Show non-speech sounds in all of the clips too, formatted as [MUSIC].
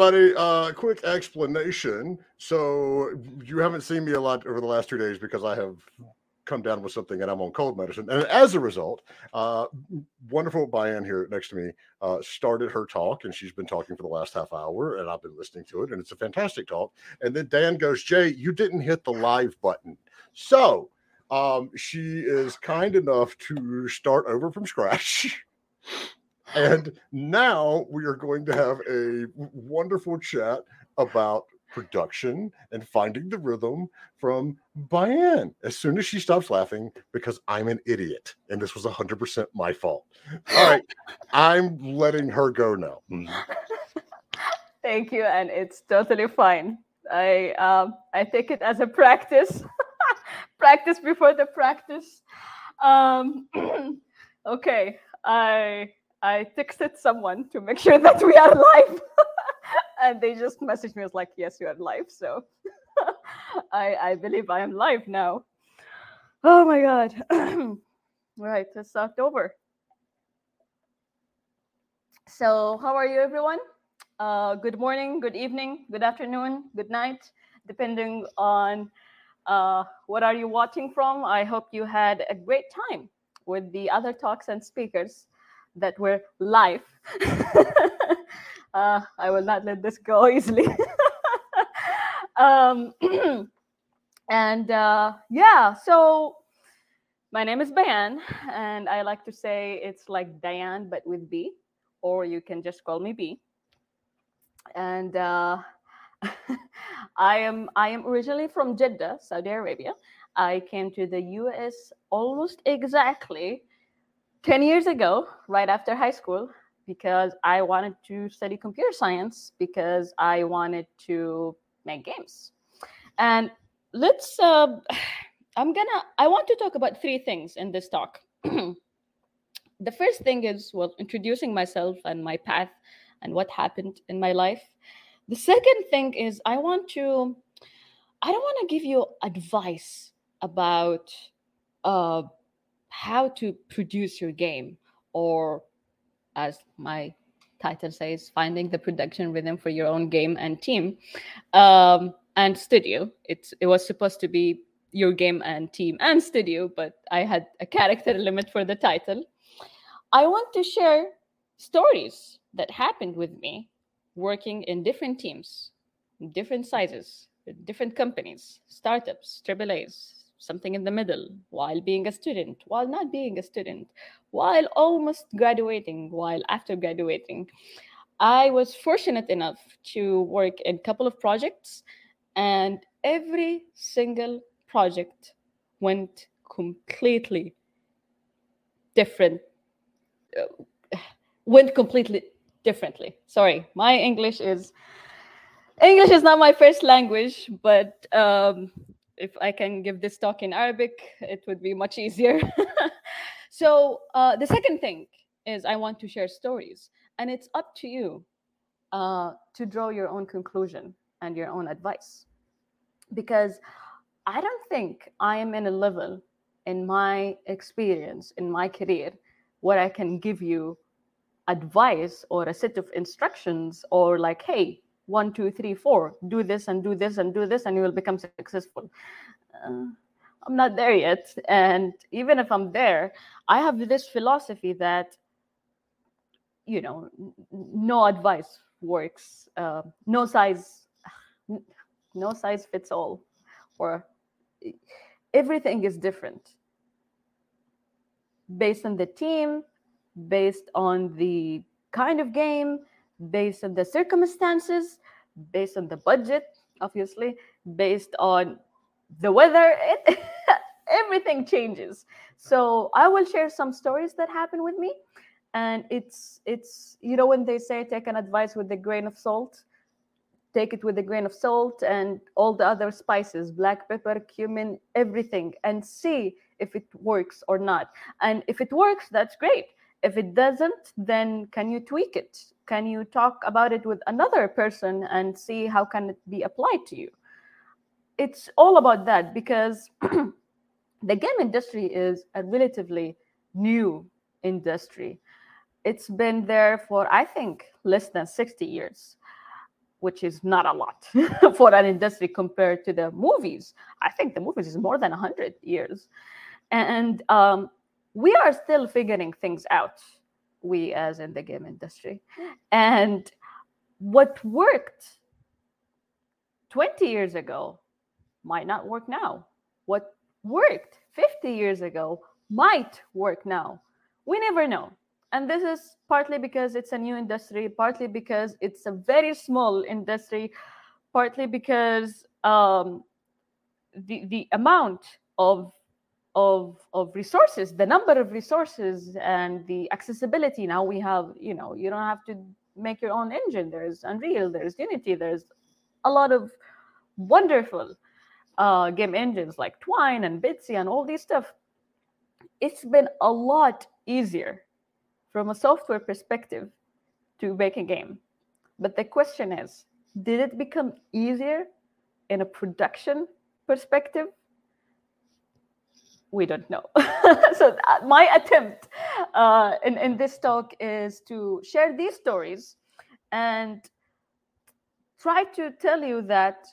Everybody. Uh, quick explanation. So you haven't seen me a lot over the last two days because I have come down with something and I'm on cold medicine. And as a result, uh, wonderful Bayan here next to me uh, started her talk and she's been talking for the last half hour and I've been listening to it and it's a fantastic talk. And then Dan goes, Jay, you didn't hit the live button. So um, she is kind enough to start over from scratch. [LAUGHS] and now we are going to have a wonderful chat about production and finding the rhythm from Bayan as soon as she stops laughing because I'm an idiot and this was 100% my fault. All right, I'm letting her go now. Mm-hmm. [LAUGHS] Thank you, and it's totally fine. I um, I take it as a practice, [LAUGHS] practice before the practice. Um, [CLEARS THROAT] okay, I I texted someone to make sure that we are live. [LAUGHS] and they just messaged me, was like, yes, you are live. So [LAUGHS] I, I believe I am live now. Oh my God. [CLEARS THROAT] right, start over. So, how are you, everyone? Uh, good morning, good evening, good afternoon, good night, depending on uh, what are you watching from. I hope you had a great time with the other talks and speakers that were live. [LAUGHS] uh, I will not let this go [LAUGHS] easily. [LAUGHS] um, [CLEARS THROAT] and uh, yeah, so my name is Bayan, and I like to say it's like Diane, but with B, or you can just call me B. And uh, I am I am originally from Jeddah, Saudi Arabia. I came to the U.S. almost exactly 10 years ago, right after high school, because I wanted to study computer science because I wanted to make games. And let's, uh, [SIGHS] I'm gonna, I want to talk about three things in this talk. [CLEARS THROAT] the first thing is, well, introducing myself and my path and what happened in my life. The second thing is, I want to, I don't want to give you advice about, uh, how to produce your game or as my title says finding the production rhythm for your own game and team. Um, and studio. It's it was supposed to be your game and team and studio but i had a character limit for the title. I want to share stories that happened with me working in different teams different sizes different companies startups triple a's something in the middle while being a student, while not being a student, while almost graduating, while after graduating. I was fortunate enough to work in a couple of projects, and every single project went completely different, uh, went completely differently. Sorry, my English is English is not my first language, but um, if I can give this talk in Arabic, it would be much easier. [LAUGHS] so uh, the second thing is I want to share stories, and it's up to you uh, to draw your own conclusion and your own advice, because I don't think I am in a level in my experience in my career where I can give you advice or a set of instructions or like, hey, one, two, three, four, do this and do this and do this, and you will become successful. Uh, I'm not there yet. And even if I'm there, I have this philosophy that, you know, no advice works. Uh, no size, no size fits all, or everything is different based on the team, based on the kind of game, based on the circumstances, based on the budget, obviously, based on the weather. It, [LAUGHS] everything changes. So I will share some stories that happen with me. And it's it's you know when they say take an advice with a grain of salt, take it with a grain of salt and all the other spices, black pepper, cumin, everything, and see if it works or not. And if it works, that's great. If it doesn't, then can you tweak it? Can you talk about it with another person and see how can it be applied to you? It's all about that because [CLEARS THROAT] the game industry is a relatively new industry. It's been there for, I think, less than 60 years, which is not a lot [LAUGHS] for an industry compared to the movies. I think the movies is more than 100 years. And um, we are still figuring things out, we as in the game industry. And what worked 20 years ago might not work now. What worked 50 years ago might work now. We never know. And this is partly because it's a new industry, partly because it's a very small industry, partly because um, the, the amount of of of resources the number of resources and the accessibility now we have you know you don't have to make your own engine there's unreal there's unity there's a lot of wonderful uh, game engines like Twine and Bitsy and all these stuff, it's been a lot easier from a software perspective to make a game. But the question is, did it become easier in a production perspective? We don't know. [LAUGHS] so that, my attempt uh, in, in this talk is to share these stories and try to tell you that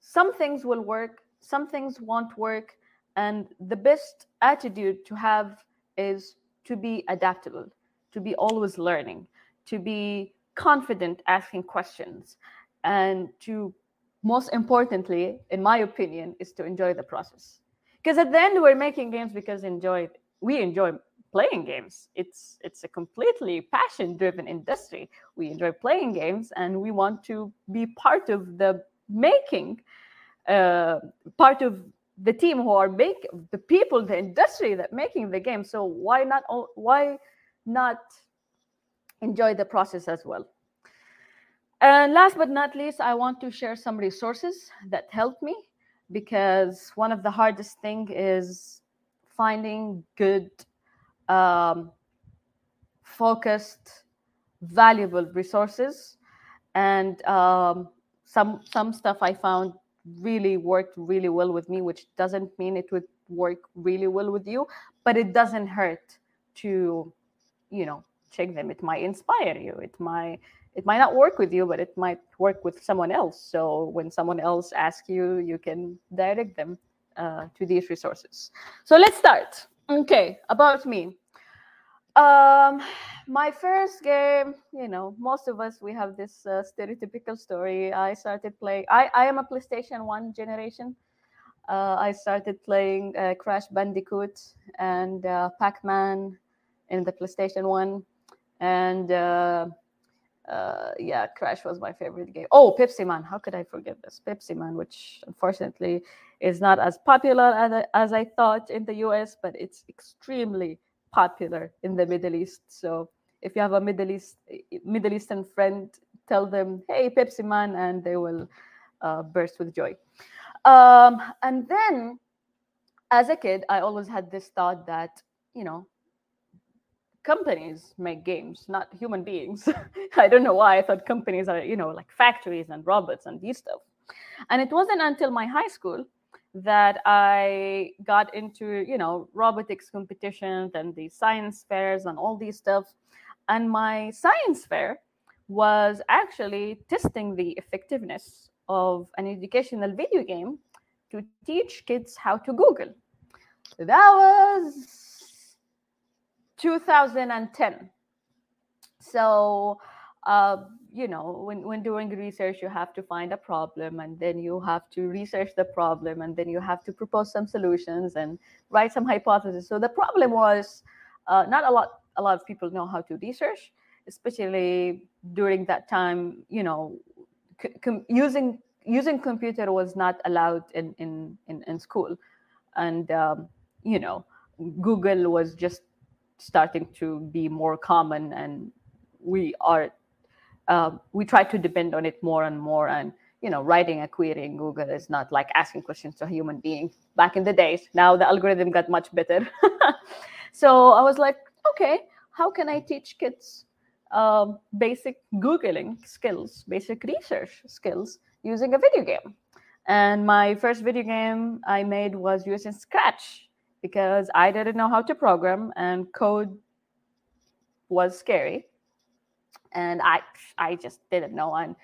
some things will work, some things won't work. And the best attitude to have is to be adaptable, to be always learning, to be confident asking questions, and to most importantly, in my opinion, is to enjoy the process. Because at the end, we're making games because enjoy we enjoy playing games. It's it's a completely passion-driven industry. We enjoy playing games, and we want to be part of the making uh, part of the team who are make the people the industry that making the game so why not why not enjoy the process as well and last but not least i want to share some resources that helped me because one of the hardest thing is finding good um, focused valuable resources and um, some some stuff I found really worked really well with me, which doesn't mean it would work really well with you, but it doesn't hurt to, you know, check them. It might inspire you. It might it might not work with you, but it might work with someone else. So when someone else asks you, you can direct them uh, to these resources. So let's start. Okay, about me. Um, my first game, you know, most of us we have this uh, stereotypical story. I started playing. I I am a PlayStation One generation. Uh, I started playing uh, Crash Bandicoot and uh, Pac-Man in the PlayStation One, and uh, yeah, Crash was my favorite game. Oh, Pepsi Man! How could I forget this? Pepsi Man, which unfortunately is not as popular as I, as I thought in the US, but it's extremely popular in the Middle East. So if you have a Middle East Middle Eastern friend, tell them, "Hey, Pepsi Man," and they will uh, burst with joy. Um, and then, as a kid, I always had this thought that you know, companies make games, not human beings. [LAUGHS] I don't know why I thought companies are you know like factories and robots and these stuff. And it wasn't until my high school that I got into, you know, robotics competitions and the science fairs and all these stuff. And my science fair was actually testing the effectiveness of an educational video game to teach kids how to Google. That was 2010. So, uh, you know, when, when doing research, you have to find a problem and then you have to research the problem and then you have to propose some solutions and write some hypotheses. So the problem was uh, not a lot, a lot of people know how to research, especially during that time, you know, c- using using computer was not allowed in in in, in school and um, you know google was just starting to be more common and we are uh, we try to depend on it more and more. And you know writing a query in google is not like asking questions to a human being back in the days. Now the algorithm got much better. [LAUGHS] So i was like okay how can i teach kids um, basic googling skills basic research skills using a video game? And my first video game i made was using scratch because i didn't know how to program and code was scary and I I just didn't know. And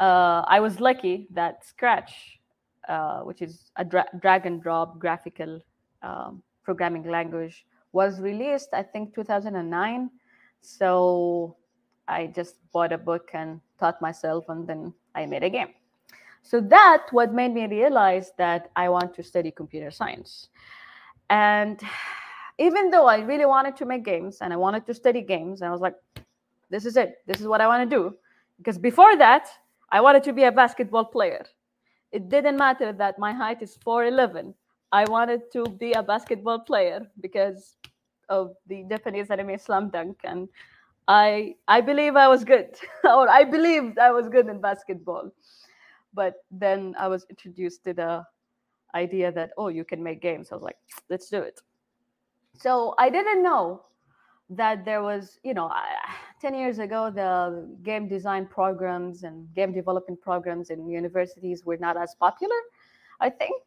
uh, I was lucky that Scratch, uh, which is a dra- drag and drop graphical um, programming language, was released I think 2009. So I just bought a book and taught myself, and then I made a game. So that what made me realize that I want to study computer science. And [SIGHS] even though I really wanted to make games and I wanted to study games, I was like, this is it. This is what I want to do. Because before that, I wanted to be a basketball player. It didn't matter that my height is 4'11. I wanted to be a basketball player because of the Japanese anime Slam Dunk. And I I believe I was good, [LAUGHS] or I believed I was good in basketball. But then I was introduced to the idea that, oh, you can make games. I was like, let's do it. So I didn't know that there was, you know, [SIGHS] 10 years ago, the game design programs and game development programs in universities were not as popular, I think.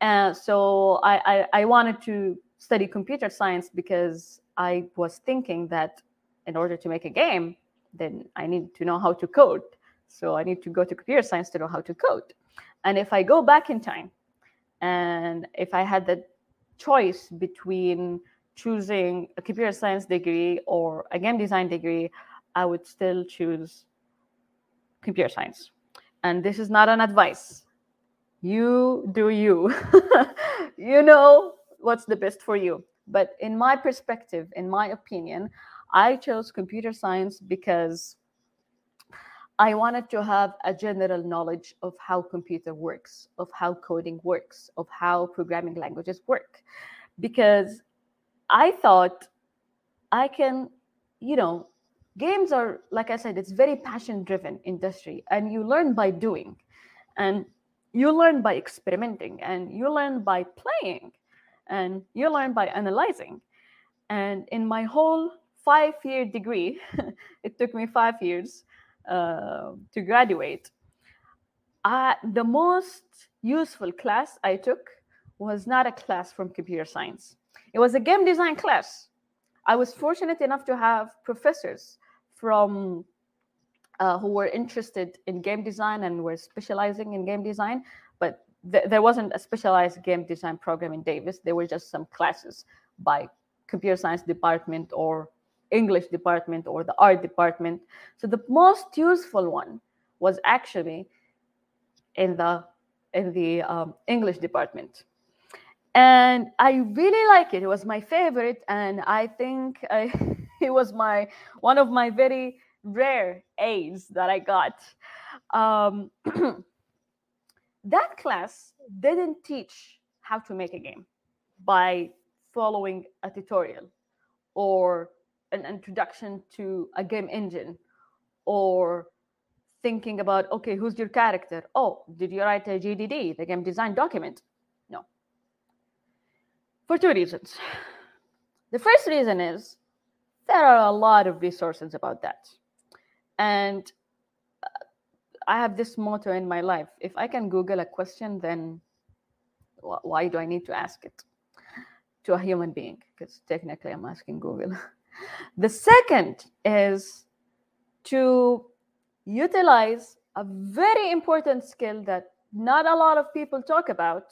And so I, I, I wanted to study computer science because I was thinking that in order to make a game, then I need to know how to code. So I need to go to computer science to know how to code. And if I go back in time and if I had the choice between choosing a computer science degree or a game design degree, I would still choose computer science. And this is not an advice. You do you. [LAUGHS] you know what's the best for you. But in my perspective, in my opinion, I chose computer science because I wanted to have a general knowledge of how computer works, of how coding works, of how programming languages work. Because I thought I can, you know, games are, like I said, it's very passion driven industry and you learn by doing and you learn by experimenting and you learn by playing and you learn by analyzing. And in my whole five year degree, [LAUGHS] it took me five years uh, to graduate. Uh, the most useful class I took was not a class from computer science. It was a game design class. I was fortunate enough to have professors from uh, who were interested in game design and were specializing in game design, but th- there wasn't a specialized game design program in Davis. There were just some classes by computer science department or English department or the art department. So the most useful one was actually in the in the um, English department and I really like it. It was my favorite, and I think I, [LAUGHS] it was my one of my very rare A's that I got. Um, [CLEARS THROAT] that class didn't teach how to make a game by following a tutorial or an introduction to a game engine or thinking about okay who's your character oh did you write a gdd the game design document No. for two reasons. The first reason is there are a lot of resources about that. And uh, I have this motto in my life if I can Google a question, then why do I need to ask it to a human being? Because technically I'm asking Google. [LAUGHS] the second is to utilize a very important skill that not a lot of people talk about.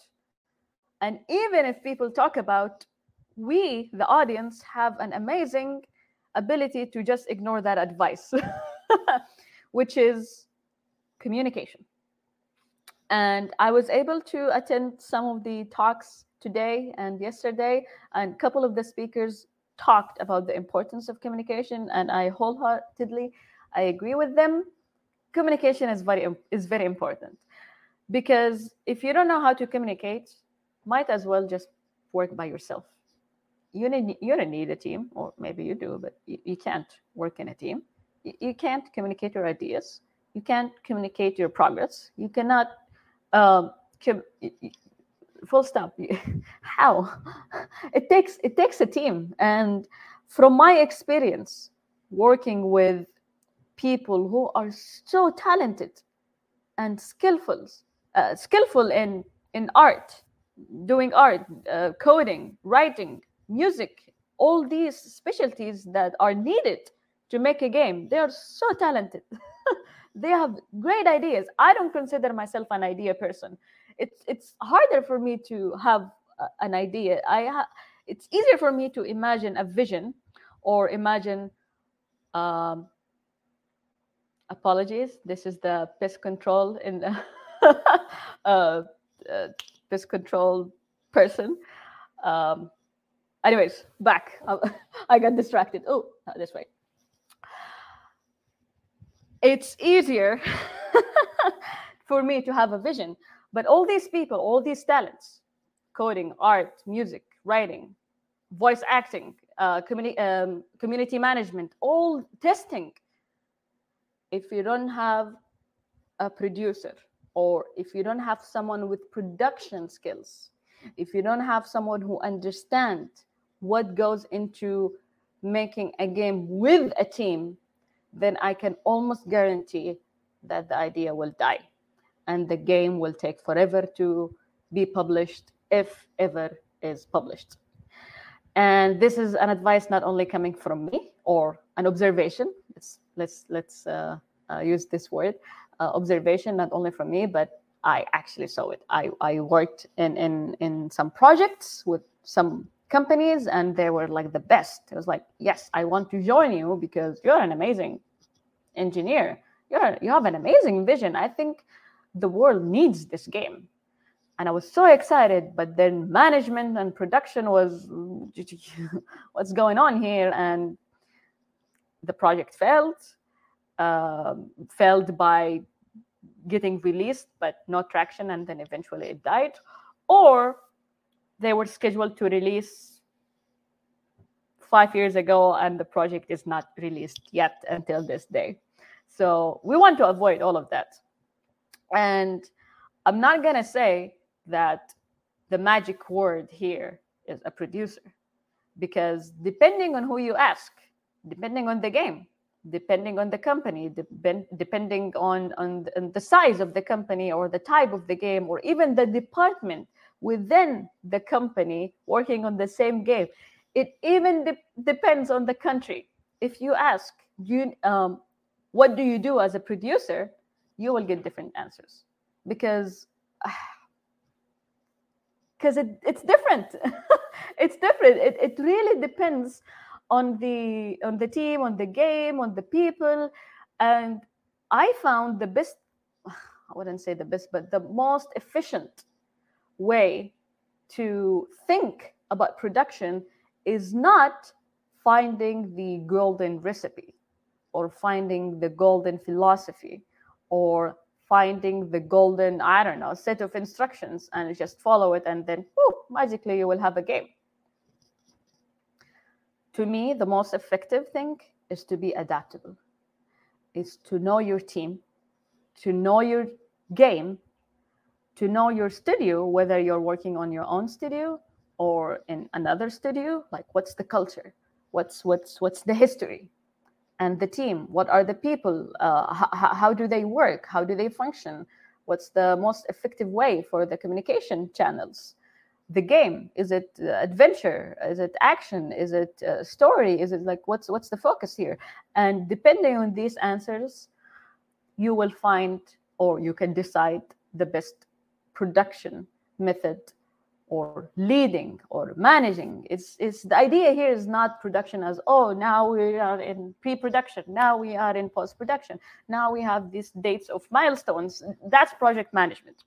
And even if people talk about, we, the audience, have an amazing ability to just ignore that advice, [LAUGHS] which is communication. And I was able to attend some of the talks today and yesterday, and a couple of the speakers talked about the importance of communication, and I wholeheartedly I agree with them. Communication is very is very important because if you don't know how to communicate, might as well just work by yourself. You need you don't need a team, or maybe you do, but you, you can't work in a team. You, you can't communicate your ideas. You can't communicate your progress. You cannot um, com- full stop. [LAUGHS] How? It takes it takes a team. And from my experience working with people who are so talented and skillful uh, skillful in in art doing art uh, coding writing music all these specialties that are needed to make a game they are so talented. [LAUGHS] They have great ideas. I don't consider myself an idea person it's it's harder for me to have an idea. I ha- it's easier for me to imagine a vision or imagine um, apologies. This is the pest control in the [LAUGHS] uh, uh, pest control person. Um, anyways back. [LAUGHS] I got distracted. Oh this way. It's easier [LAUGHS] for me to have a vision but all these people, all these talents, coding, art, music, writing, voice acting, uh, communi- um, community management, all testing, if you don't have a producer or if you don't have someone with production skills, if you don't have someone who understands what goes into making a game with a team, then I can almost guarantee that the idea will die and the game will take forever to be published if ever is published. And this is an advice not only coming from me or an observation let's let's let's uh, uh, use this word uh, observation not only from me but i actually saw it. I i worked in in in some projects with some companies and they were like the best. It was like yes i want to join you because you're an amazing engineer. You're you have an amazing vision. I think the world needs this game. And i was so excited but then management and production was [LAUGHS] what's going on here? And the project failed uh, failed by getting released but no traction and then eventually it died. Or they were scheduled to release five years ago and the project is not released yet until this day. So we want to avoid all of that and I'm not going to say that the magic word here is a producer, because depending on who you ask, depending on the game, depending on the company, depend, depending on, on, on the size of the company or the type of the game, or even the department within the company working on the same game, it even de- depends on the country. If you ask, you, um, what do you do as a producer? You will get different answers because [SIGHS] because it, it's different. [LAUGHS] It's different. It, it really depends on the on the team on the game on the people. And i found the best [SIGHS] i wouldn't say the best but the most efficient way to think about production is not finding the golden recipe or finding the golden philosophy or finding the golden, I don't know, set of instructions and just follow it and then whoo, magically you will have a game. To me, the most effective thing is to be adaptable, is to know your team, to know your game, to know your studio, whether you're working on your own studio or in another studio, like what's the culture? What's what's what's the history? And the team? What are the people? Uh, h- how do they work? How do they function? What's the most effective way for the communication channels? The game is it uh, adventure? Is it action? Is it uh, story? Is it like what's what's the focus here? And depending on these answers you will find or you can decide the best production method or leading or managing. It's, it's the idea here is not production as oh now we are in pre-production, now we are in post-production, now we have these dates of milestones. That's project management,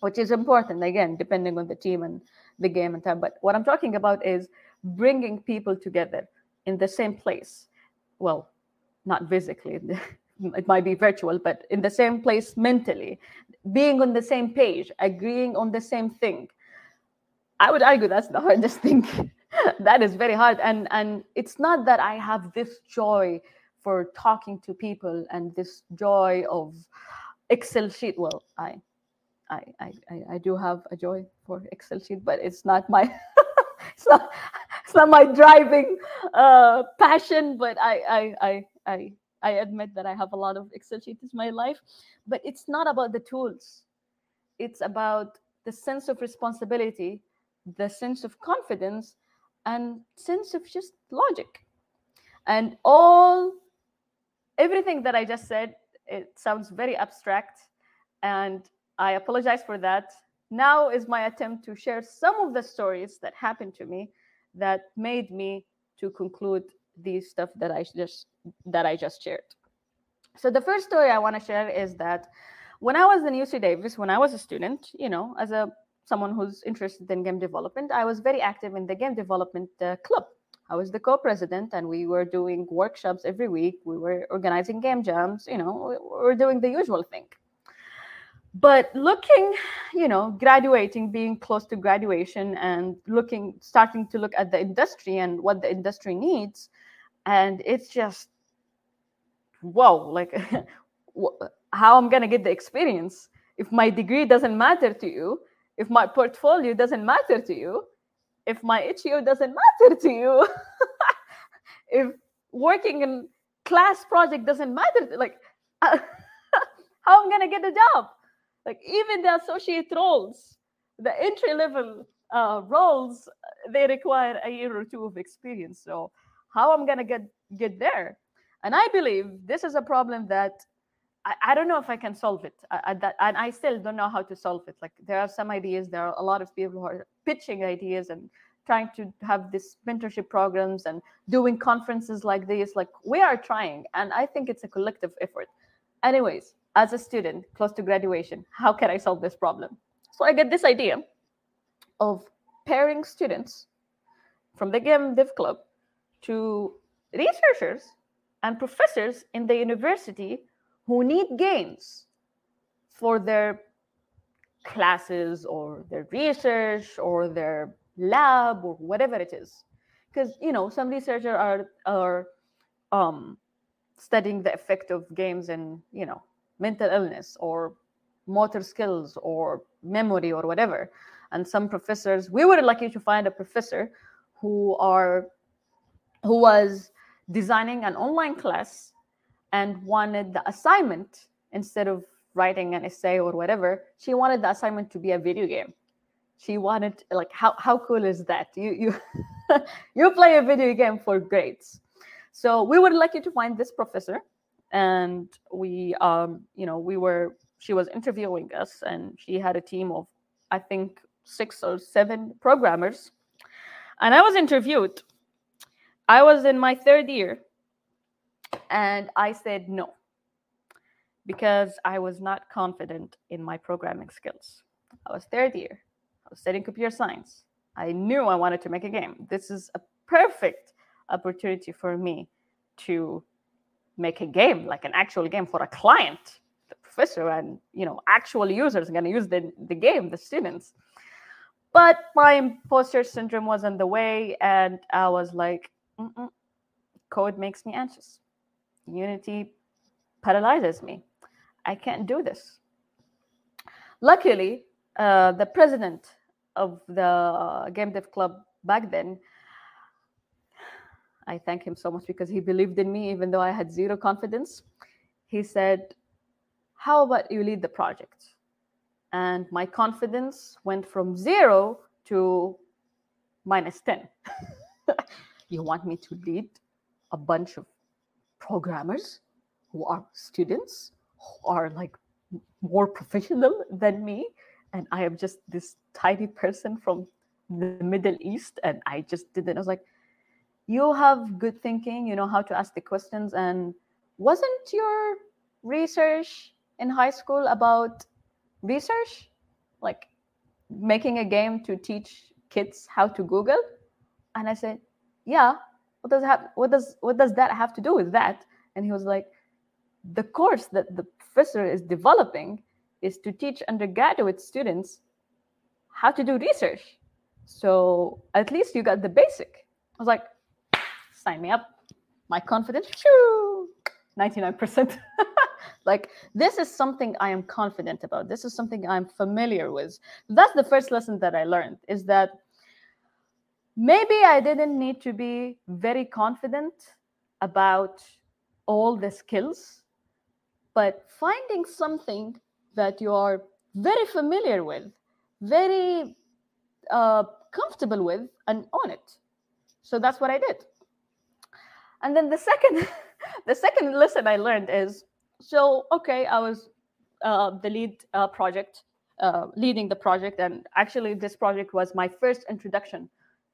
which is important again depending on the team and the game and time. But what I'm talking about is bringing people together in the same place. Well, not physically. [LAUGHS] it might be virtual, but in the same place mentally, being on the same page, agreeing on the same thing, I would argue that's the [LAUGHS] hardest thing. that is very hard. And and it's not that I have this joy for talking to people and this joy of Excel sheet. Well, I I I, I do have a joy for Excel sheet, but it's not my [LAUGHS] it's not it's not my driving uh, passion. But I I I I I admit that I have a lot of Excel sheets in my life, but it's not about the tools. It's about the sense of responsibility the sense of confidence and sense of just logic. And all everything that i just said it sounds very abstract and i apologize for that. Now is my attempt to share some of the stories that happened to me that made me to conclude these stuff that i just that i just shared. So the first story i want to share is that when i was in uc davis when i was a student you know as a someone who's interested in game development, I was very active in the game development uh, club. I was the co-president, and we were doing workshops every week. We were organizing game jams. You know, we were doing the usual thing. But looking, you know, graduating, being close to graduation, and looking, starting to look at the industry and what the industry needs, and it's just, whoa! Like, [LAUGHS] how I'm gonna get the experience if my degree doesn't matter to you if my portfolio doesn't matter to you, if my itch.io doesn't matter to you, [LAUGHS] if working in class project doesn't matter, like uh, [LAUGHS] how I'm gonna get a job? Like even the associate roles, the entry level uh, roles, they require a year or two of experience. So how I'm gonna get get there? And I believe this is a problem that I, I don't know if I can solve it. I, I, that, and I still don't know how to solve it. Like there are some ideas, there are a lot of people who are pitching ideas and trying to have this mentorship programs and doing conferences like this. Like we are trying, and I think it's a collective effort. Anyways, as a student close to graduation, how can I solve this problem? So I get this idea of pairing students from the Game Dev Club to researchers and professors in the university who need games for their classes or their research or their lab or whatever it is. Because you know some researchers are are um, studying the effect of games and you know mental illness or motor skills or memory or whatever. And some professors we were lucky to find a professor who are who was designing an online class and wanted the assignment instead of writing an essay or whatever she wanted the assignment to be a video game. She wanted like how, how cool is that? You you [LAUGHS] you play a video game for grades. So we were lucky to find this professor and we um you know we were she was interviewing us and she had a team of i think six or seven programmers. And i was interviewed. I was in my third year and I said no because I was not confident in my programming skills. I was third year, I was studying computer science. I knew I wanted to make a game. This is a perfect opportunity for me to make a game, like an actual game for a client, the professor, and you know, actual users are going to use the, the game, the students. But my imposter syndrome was in the way, and I was like, code makes me anxious. Unity paralyzes me. I can't do this. Luckily, uh, the president of the Game Dev Club back then, I thank him so much because he believed in me, even though I had zero confidence. He said, How about you lead the project? And my confidence went from zero to minus 10. [LAUGHS] you want me to lead a bunch of programmers who are students who are like more professional than me and I am just this tiny person from the Middle East, and I just didn't. I was like, you have good thinking, you know how to ask the questions, and wasn't your research in high school about research, like making a game to teach kids how to Google? And I said, yeah. What does have what does what does that have to do with that? And he was like, the course that the professor is developing is to teach undergraduate students how to do research. So at least you got the basic. I was like, sign me up. My confidence, shoo, [LAUGHS] 99%. like this is something I am confident about. This is something I'm familiar with. That's the first lesson that I learned is that maybe I didn't need to be very confident about all the skills, but finding something that you are very familiar with, very uh, comfortable with, and on it. So that's what I did. And then the second, [LAUGHS] the second lesson I learned is so okay, I was uh, the lead uh, project, uh, leading the project, and actually this project was my first introduction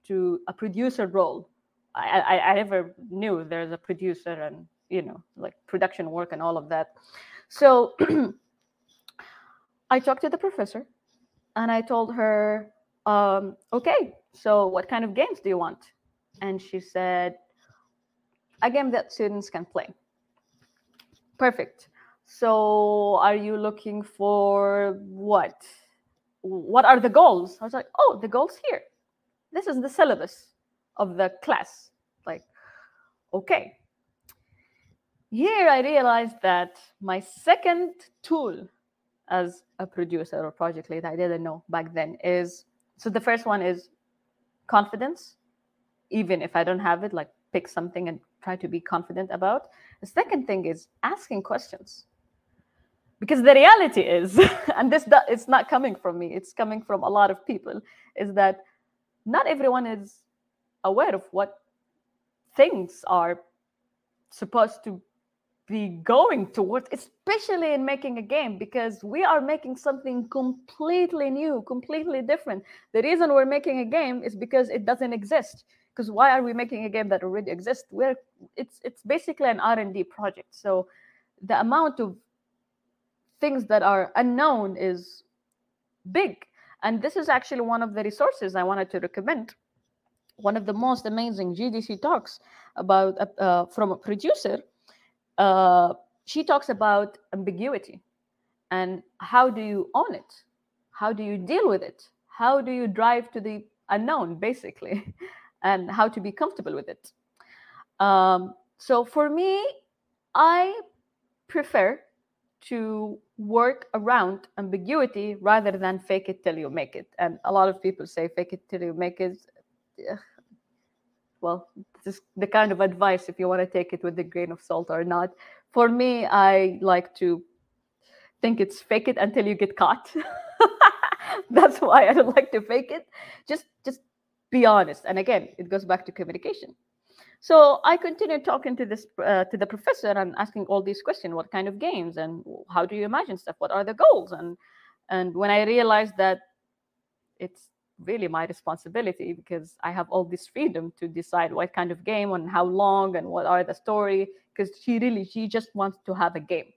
to a producer role. I, I, I never knew there's a producer and you know like production work and all of that. So [CLEARS THROAT] I talked to the professor and I told her, um, okay, so what kind of games do you want? And she said, a game that students can play. Perfect. So are you looking for what? What are the goals? I was like, oh, the goals here. This is the syllabus of the class. Like, okay. Here I realized that my second tool as a producer or project lead, I didn't know back then, is so the first one is confidence. Even if I don't have it, like pick something and try to be confident about. The second thing is asking questions. Because the reality is, [LAUGHS] and this it's not coming from me, it's coming from a lot of people, is that not everyone is aware of what things are supposed to be going towards, especially in making a game, because we are making something completely new, completely different. The reason we're making a game is because it doesn't exist. Because why are we making a game that already exists? We're it's it's basically an R and D project. So the amount of things that are unknown is big. And this is actually one of the resources I wanted to recommend. One of the most amazing GDC talks about uh, uh, from a producer uh, she talks about ambiguity and how do you own it? How do you deal with it? How do you drive to the unknown, basically, [LAUGHS] and how to be comfortable with it? Um, so for me, I prefer to work around ambiguity rather than fake it till you make it. And a lot of people say fake it till you make it well, this is the kind of advice if you want to take it with a grain of salt or not. For me, I like to think it's fake it until you get caught. [LAUGHS] That's why I don't like to fake it. Just just be honest. And again, it goes back to communication. So I continued talking to this uh, to the professor and asking all these questions: What kind of games and how do you imagine stuff? What are the goals? And and when I realized that it's really my responsibility because I have all this freedom to decide what kind of game and how long and what are the story. Because she really she just wants to have a game,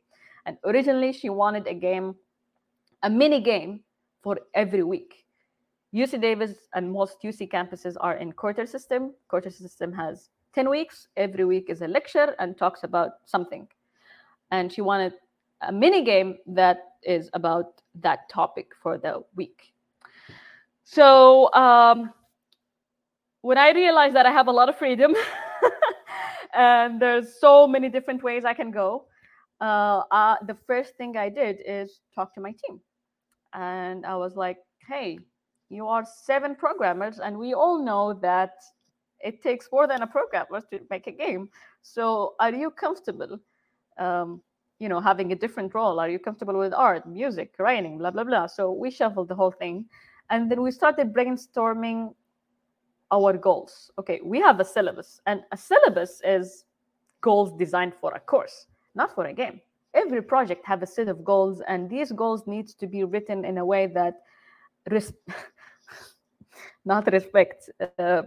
and originally she wanted a game, a mini game for every week. UC Davis and most UC campuses are in quarter system. Quarter system has 10 weeks. Every week is a lecture and talks about something. And she wanted a mini game that is about that topic for the week. So um, when I realized that I have a lot of freedom [LAUGHS] and there's so many different ways I can go, uh, uh, the first thing I did is talk to my team. And I was like, hey, you are seven programmers, and we all know that it takes more than a programmer to make a game. So are you comfortable? Um, you know, having a different role. Are you comfortable with art, music, writing, blah blah blah? So we shuffled the whole thing, and then we started brainstorming our goals. Okay, we have a syllabus, and a syllabus is goals designed for a course, not for a game. every project have a set of goals and these goals needs to be written in a way that res- [LAUGHS] not respect uh,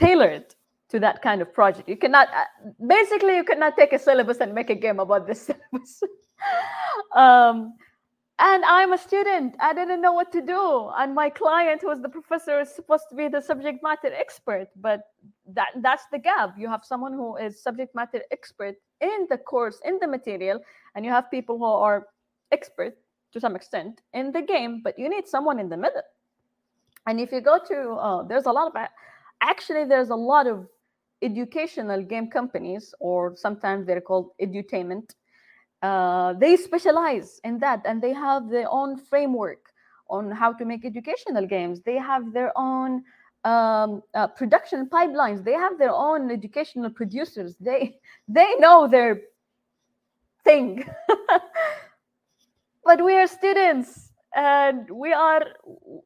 tailored to that kind of project. You cannot uh, basically you cannot take a syllabus and make a game about this [LAUGHS] syllabus. Um, and i'm a student. I didn't know what to do. And my client who was the professor is supposed to be the subject matter expert. But that that's the gap. You have someone who is subject matter expert in the course in the material and you have people who are expert to some extent in the game but you need someone in the middle. And if you go to uh, there's a lot of actually there's a lot of educational game companies or sometimes they're called edutainment. Uh, they specialize in that and they have their own framework on how to make educational games. They have their own um, uh, production pipelines. They have their own educational producers. They [LAUGHS] they know their thing. [LAUGHS] But we are students and we are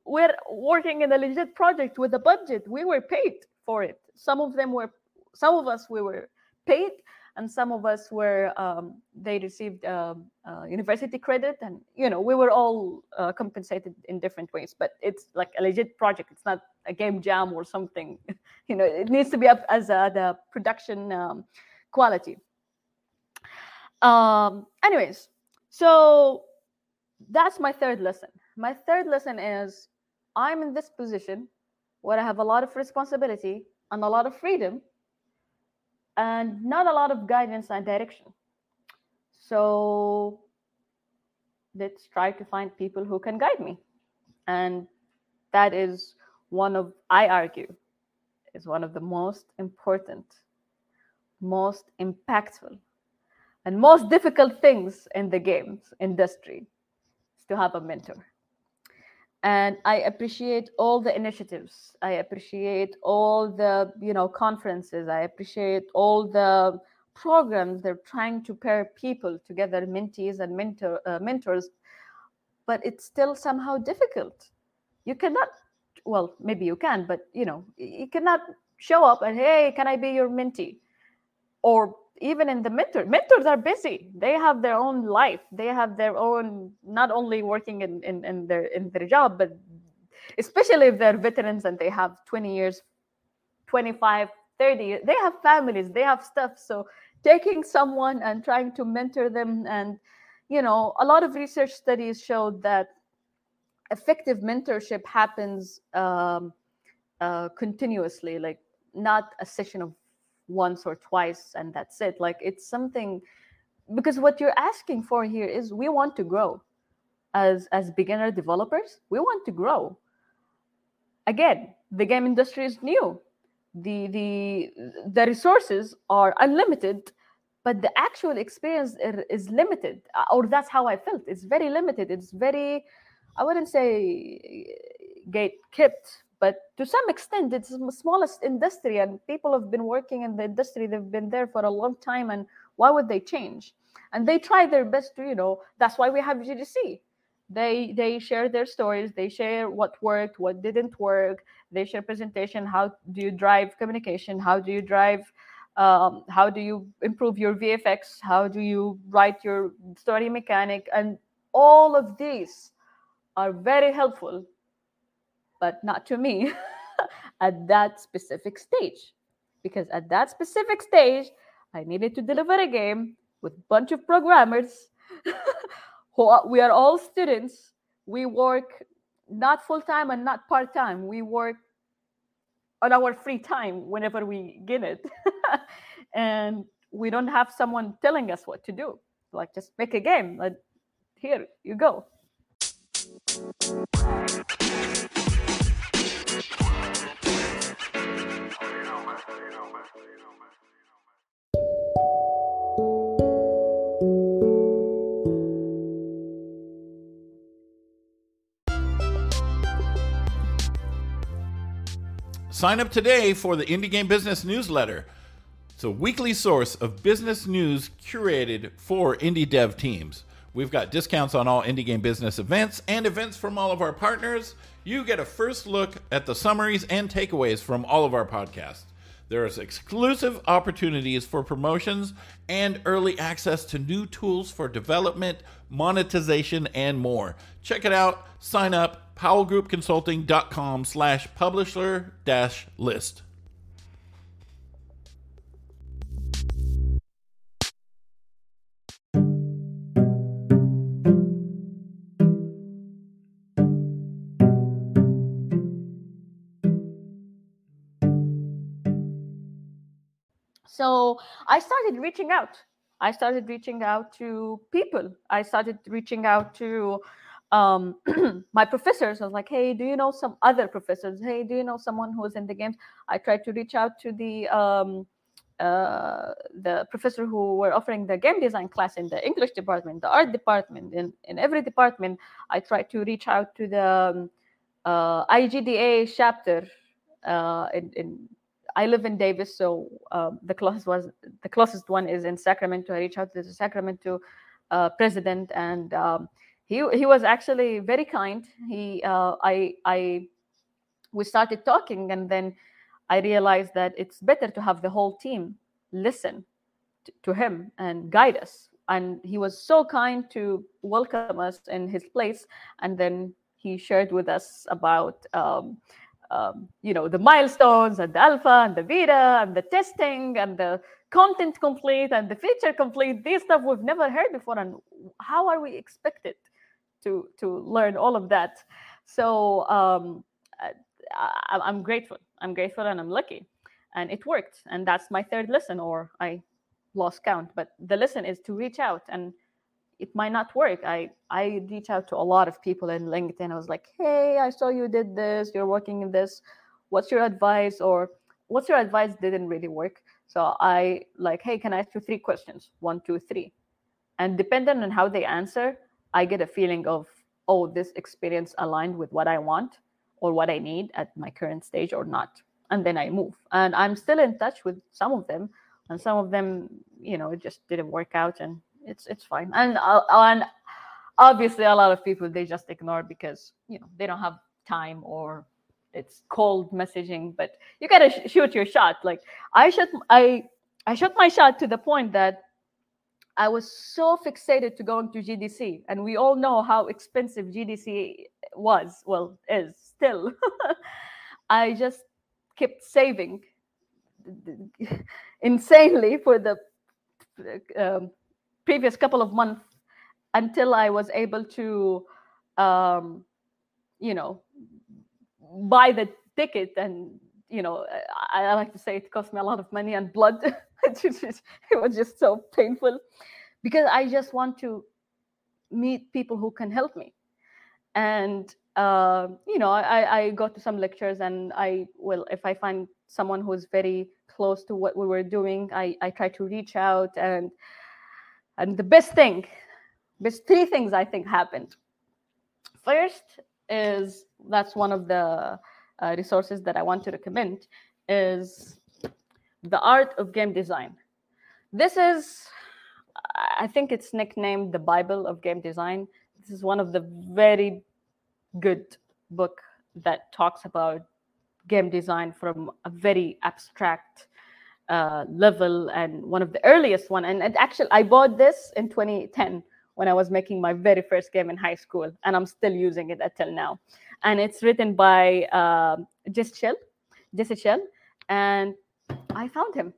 we're working in a legit project with a budget. We were paid for it. Some of them were some of us we were paid and some of us were um, they received uh, uh, university credit and you know we were all uh, compensated in different ways. But it's like a legit project. It's not a game jam or something. [LAUGHS] You know it needs to be up as a, the production um, quality. Um, anyways so that's my third lesson my third lesson is i'm in this position where i have a lot of responsibility and a lot of freedom and not a lot of guidance and direction. So let's try to find people who can guide me. And that is one of, I argue, is one of the most important, most impactful, and most difficult things in the games industry to have a mentor. And i appreciate all the initiatives. I appreciate all the you know conferences. I appreciate all the programs they're trying to pair people together mentees and mentor uh, mentors but it's still somehow difficult. You cannot well maybe you can but you know you cannot show up and hey can i be your mentee? Or even in the mentor mentors are busy. They have their own life. They have their own not only working in, in, in their in their job but especially if they're veterans and they have 20 years 25 30 they have families they have stuff. So taking someone and trying to mentor them and you know a lot of research studies showed that effective mentorship happens um, uh, continuously like not a session of once or twice and that's it. Like it's something because what you're asking for here is we want to grow. As as beginner developers we want to grow. Again the game industry is new. The the the resources are unlimited but the actual experience is limited or that's how i felt. It's very limited. It's very i wouldn't say eh, gate kept but to some extent it's the smallest industry and people have been working in the industry they've been there for a long time and why would they change? And they try their best to you know that's why we have gdc they they share their stories they share what worked what didn't work they share presentation how do you drive communication how do you drive um, how do you improve your vfx how do you write your story mechanic and all of these are very helpful but not to me [LAUGHS] at that specific stage. Because at that specific stage, I needed to deliver a game with a bunch of programmers [LAUGHS] who are, we are all students. We work not full time and not part time. We work on our free time whenever we get it. [LAUGHS] and we don't have someone telling us what to do. Like, just make a game. Like, here you go. Sign up today for the Indie Game Business newsletter. It's a weekly source of business news curated for indie dev teams. We've got discounts on all indie game business events and events from all of our partners. You get a first look at the summaries and takeaways from all of our podcasts. There's exclusive opportunities for promotions and early access to new tools for development, monetization, and more. Check it out. Sign up powellgroupconsulting.com slash publisher dash list. So I started reaching out. I started reaching out to people. I started reaching out to um, [CLEARS THROAT] my professors. I was like, hey, do you know some other professors? Hey, do you know someone who's in the games? I tried to reach out to the um, uh, the professor who were offering the game design class in the English department, the art department, in, in every department. I tried to reach out to the um, uh, IGDA chapter uh, in, in I live in Davis, so um, the closest was the closest one is in Sacramento. I reached out to the Sacramento uh, president, and um, he he was actually very kind. He uh, I I we started talking, and then I realized that it's better to have the whole team listen to, to him and guide us. And he was so kind to welcome us in his place, and then he shared with us about. Um, um, you know the milestones and the alpha and the beta and the testing and the content complete and the feature complete. This stuff we've never heard before. And how are we expected to to learn all of that? So um, I, i'm grateful. I'm grateful and i'm lucky. And it worked. And that's my third lesson or i lost count. But the lesson is to reach out and it might not work. I I reach out to a lot of people in LinkedIn. I was like, hey, I saw you did this. You're working in this. What's your advice? Or what's your advice didn't really work. So I like, hey, can I ask you three questions? One, two, three. And depending on how they answer, I get a feeling of, oh, this experience aligned with what I want or what I need at my current stage or not. And then I move. And I'm still in touch with some of them. And some of them, you know, it just didn't work out and it's it's fine. And uh, and obviously a lot of people they just ignore because you know they don't have time or it's cold messaging but you gotta sh- shoot your shot. Like i shot i i shot my shot to the point that i was so fixated to going to gdc and we all know how expensive gdc was well is still. [LAUGHS] I just kept saving [LAUGHS] insanely for the um, previous couple of months until I was able to, um, you know, buy the ticket. And, you know, I, I, like to say it cost me a lot of money and blood. [LAUGHS] it was just so painful because I just want to meet people who can help me. And, uh, you know, I, I go to some lectures and I will, if I find someone who's very close to what we were doing, I, I try to reach out and, and the best thing, best three things I think happened. First is that's one of the uh, resources that I want to recommend is the art of game design. This is, I think it's nicknamed the Bible of game design. This is one of the very good book that talks about game design from a very abstract uh, level and one of the earliest one. And, and actually, I bought this in 2010 when I was making my very first game in high school, and I'm still using it until now. And it's written by uh, Jesse Schell, Jesse Schell, and I found him.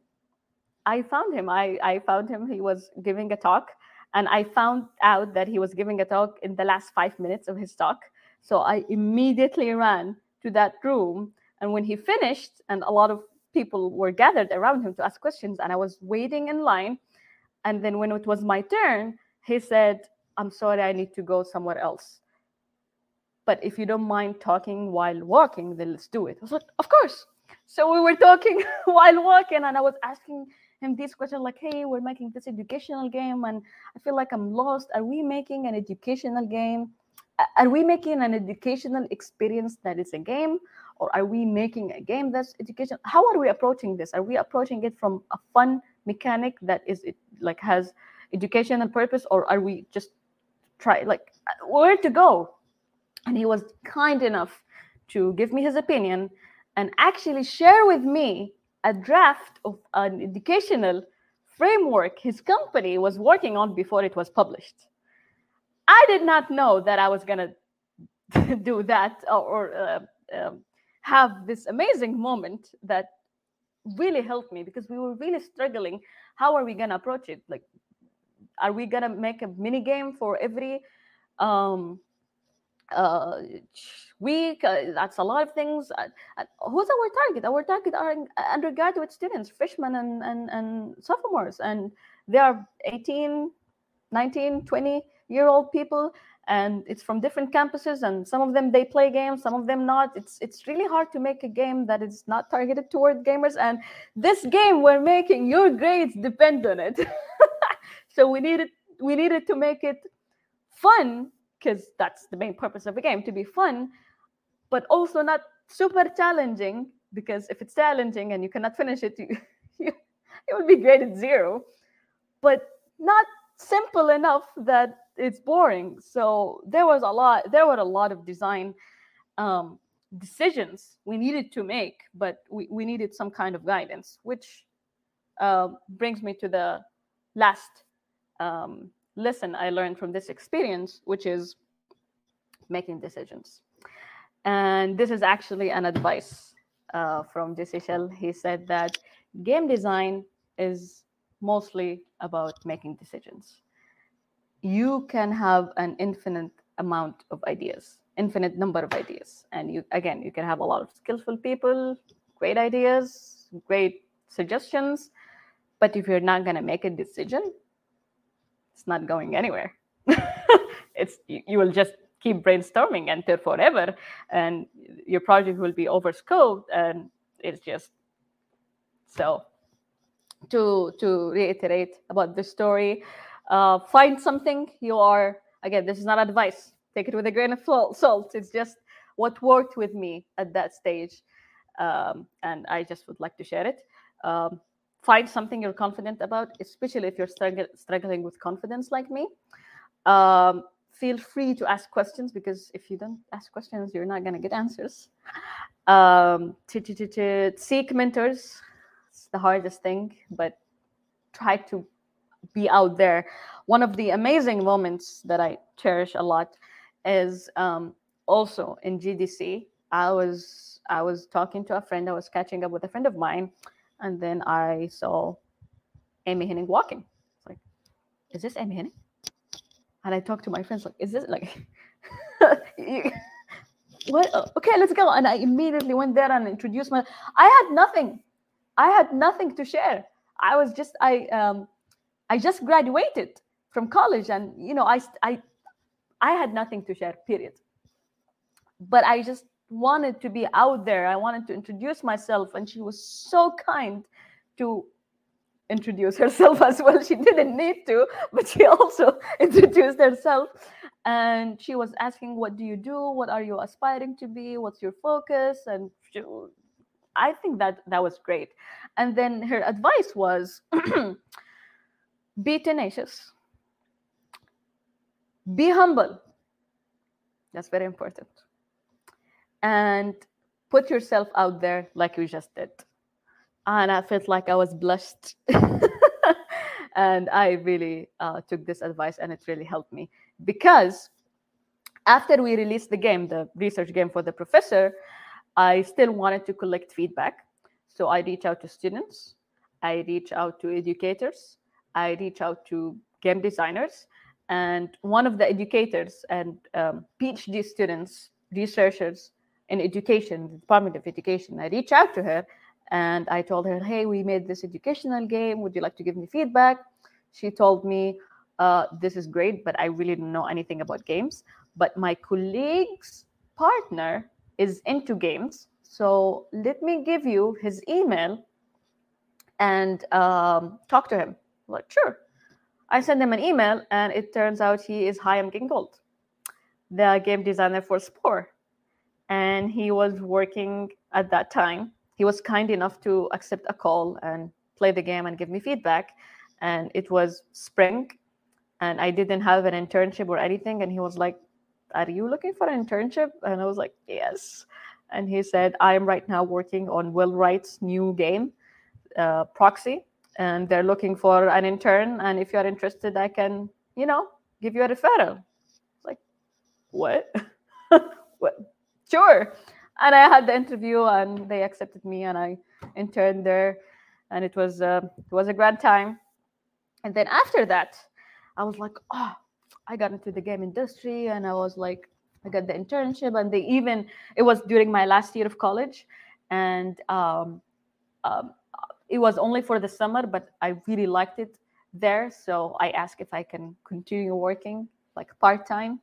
I found him. I, I found him. He was giving a talk, and I found out that he was giving a talk in the last five minutes of his talk. So I immediately ran to that room, and when he finished, and a lot of people were gathered around him to ask questions and i was waiting in line. And then when it was my turn he said i'm sorry i need to go somewhere else. But if you don't mind talking while walking then let's do it. I was like of course. So we were talking [LAUGHS] while walking and i was asking him these questions like hey we're making this educational game and i feel like i'm lost. Are we making an educational game are we making an educational experience that is a game or are we making a game that's education? How are we approaching this? Are we approaching it from a fun mechanic that is it like has educational purpose or are we just try like uh, where to go? And he was kind enough to give me his opinion and actually share with me a draft of an educational framework his company was working on before it was published. I did not know that I was going [LAUGHS] to do that or, or uh, um, have this amazing moment that really helped me because we were really struggling. How are we going to approach it? Like, are we going to make a mini game for every um, uh, week? Uh, that's a lot of things. Uh, uh, who's our target? Our target are undergraduate students, freshmen and, and, and sophomores. And they are 18, 19, 20 year old people and it's from different campuses and some of them they play games some of them not. It's it's really hard to make a game that is not targeted toward gamers and this game we're making your grades depend on it. [LAUGHS] So we needed we needed to make it fun because that's the main purpose of a game to be fun but also not super challenging because if it's challenging and you cannot finish it [LAUGHS] you, you it would be graded zero. But not simple enough that it's boring. So there was a lot. There were a lot of design um, decisions we needed to make, but we, we needed some kind of guidance, which uh, brings me to the last um, lesson I learned from this experience, which is making decisions. And this is actually an advice uh, from Jesse Schell. He said that game design is mostly about making decisions you can have an infinite amount of ideas infinite number of ideas. And you again you can have a lot of skillful people great ideas great suggestions. But if you're not going to make a decision it's not going anywhere. [LAUGHS] It's you, you, will just keep brainstorming until forever and your project will be overscoped and it's just so to to reiterate about the story uh, find something you are, again, this is not advice. Take it with a grain of salt. It's just what worked with me at that stage. Um, and I just would like to share it. Um, find something you're confident about, especially if you're strugg- struggling with confidence like me. Um, feel free to ask questions because if you don't ask questions, you're not going to get answers. Um, seek mentors, it's the hardest thing, but try to be out there. One of the amazing moments that I cherish a lot is um, also in GDC. I was I was talking to a friend. I was catching up with a friend of mine, and then I saw Amy Hennig walking. It's like, is this Amy Hennig? And I talked to my friends like, is this like, [LAUGHS] what? Okay, let's go. And I immediately went there and introduced my. I had nothing. I had nothing to share. I was just I um I just graduated from college, and you know, I I I had nothing to share. Period. But I just wanted to be out there. I wanted to introduce myself, and she was so kind to introduce [LAUGHS] herself as well. She didn't need to, but she [LAUGHS] also introduced herself. And she was asking, What do you do? What are you aspiring to be? What's your focus? And she, I think that that was great. And then her advice was [CLEARS THROAT] Be tenacious. Be humble. That's very important. And put yourself out there like you just did. And I felt like I was blessed. [LAUGHS] and I really uh, took this advice and it really helped me because after we released the game, the research game for the professor, I still wanted to collect feedback. So I reach out to students, I reach out to educators, I reach out to game designers. And one of the educators and um, PhD students, researchers in education, the Department of Education, I reached out to her and I told her, hey, we made this educational game. Would you like to give me feedback? She told me, uh, this is great, but I really don't know anything about games. But my colleague's partner is into games. So let me give you his email and um, talk to him like, sure. I send him an email, and it turns out he is Chaim Gingold, the game designer for Spore. And he was working at that time. He was kind enough to accept a call and play the game and give me feedback. And it was spring, and I didn't have an internship or anything. And he was like, Are you looking for an internship? And I was like, Yes. And he said, I am right now working on Will Wright's new game uh, Proxi and they're looking for an intern and if you're interested i can you know give you a referral. It's like what? [LAUGHS] What? Sure. And i had the interview and they accepted me and i interned there and it was uh, it was a grand time. And then after that i was like oh i got into the game industry and i was like i got the internship and they even it was during my last year of college and um, um, it was only for the summer but i really liked it there. So i asked if i can continue working like part-time.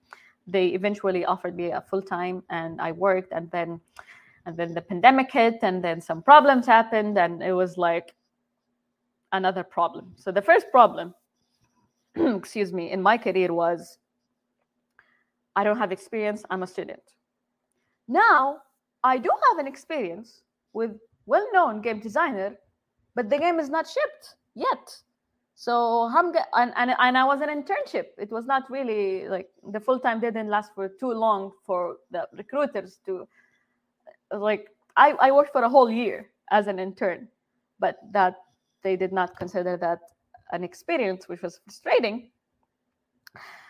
They eventually offered me a full-time and i worked and then and then the pandemic hit and then some problems happened and it was like another problem. So the first problem [CLEARS THROAT] excuse me in my career was i don't have experience i'm a student. Now i do have an experience with well-known game designer but the game is not shipped yet so and, and and I was an internship. It was not really like the full time didn't last for too long for the recruiters to like I, I worked for a whole year as an intern, but that they did not consider that an experience, which was frustrating.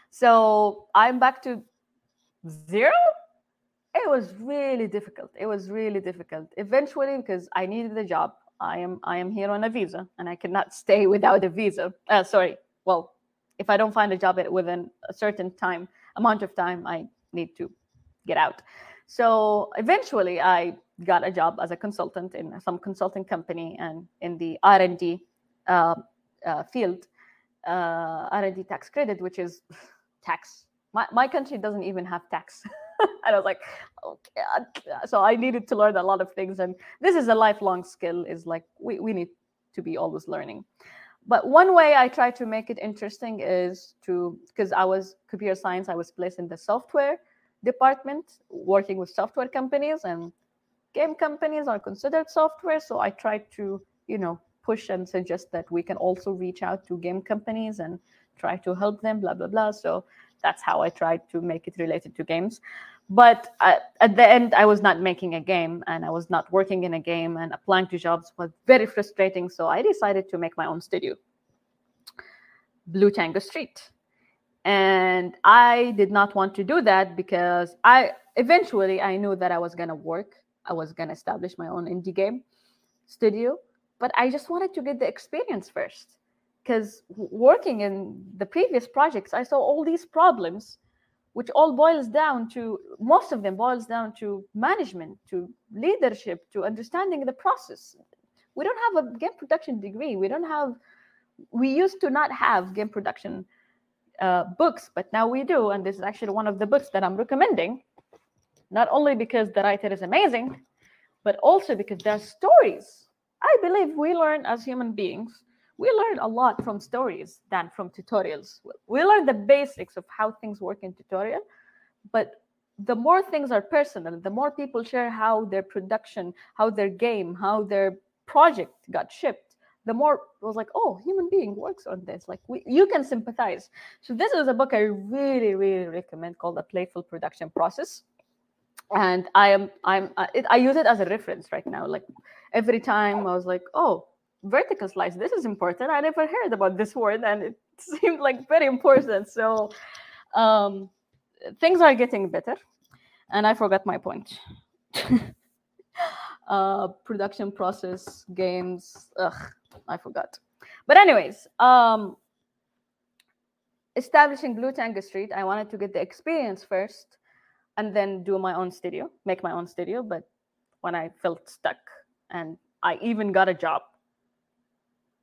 So I'm back to zero. It was really difficult. It was really difficult. Eventually, because I needed a job, I am I am here on a visa, and I cannot [LAUGHS] stay without a visa. Uh, sorry. Well, if I don't find a job within a certain time amount of time, I need to get out. So eventually, I got a job as a consultant in some consulting company and in the R and D uh, uh, field, uh, R and D tax credit, which is [LAUGHS] tax. My my country doesn't even have tax. [LAUGHS] [LAUGHS] and I was like, okay. So I needed to learn a lot of things, and this is a lifelong skill. Is like we we need to be always learning. But one way I try to make it interesting is to because I was computer science, I was placed in the software department working with software companies and game companies are considered software so i try to you know push and suggest that we can also reach out to game companies and try to help them blah blah blah so that's how i tried to make it related to games. But at the end i was not making a game and i was not working in a game and applying to jobs was very frustrating so i decided to make my own studio blue tango street. And i did not want to do that because i eventually i knew that i was going to work i was going to establish my own indie game studio but i just wanted to get the experience first because working in the previous projects i saw all these problems which all boils down to most of them boils down to management to leadership to understanding the process we don't have a game production degree we don't have we used to not have game production uh, books, but now we do. And this is actually one of the books that I'm recommending, not only because the writer is amazing, but also because there are stories. I believe we learn as human beings, we learn a lot from stories than from tutorials. We learn the basics of how things work in tutorial, but the more things are personal, the more people share how their production, how their game, how their project got shipped, the more it was like, oh, human being works on this. Like we, you can sympathize. So this is a book I really, really recommend called The Playful Production Process. And I am, I'm, uh, it, I use it as a reference right now. Like every time I was like, oh, vertical slice. This is important. I never heard about this word, and it [LAUGHS] seemed like very important. So um, things are getting better, and I forgot my point. [LAUGHS] uh, production process, games. Ugh, I forgot. But anyways, um, establishing Blue Tango Street, I wanted to get the experience first, and then do my own studio, make my own studio. But when I felt stuck, and I even got a job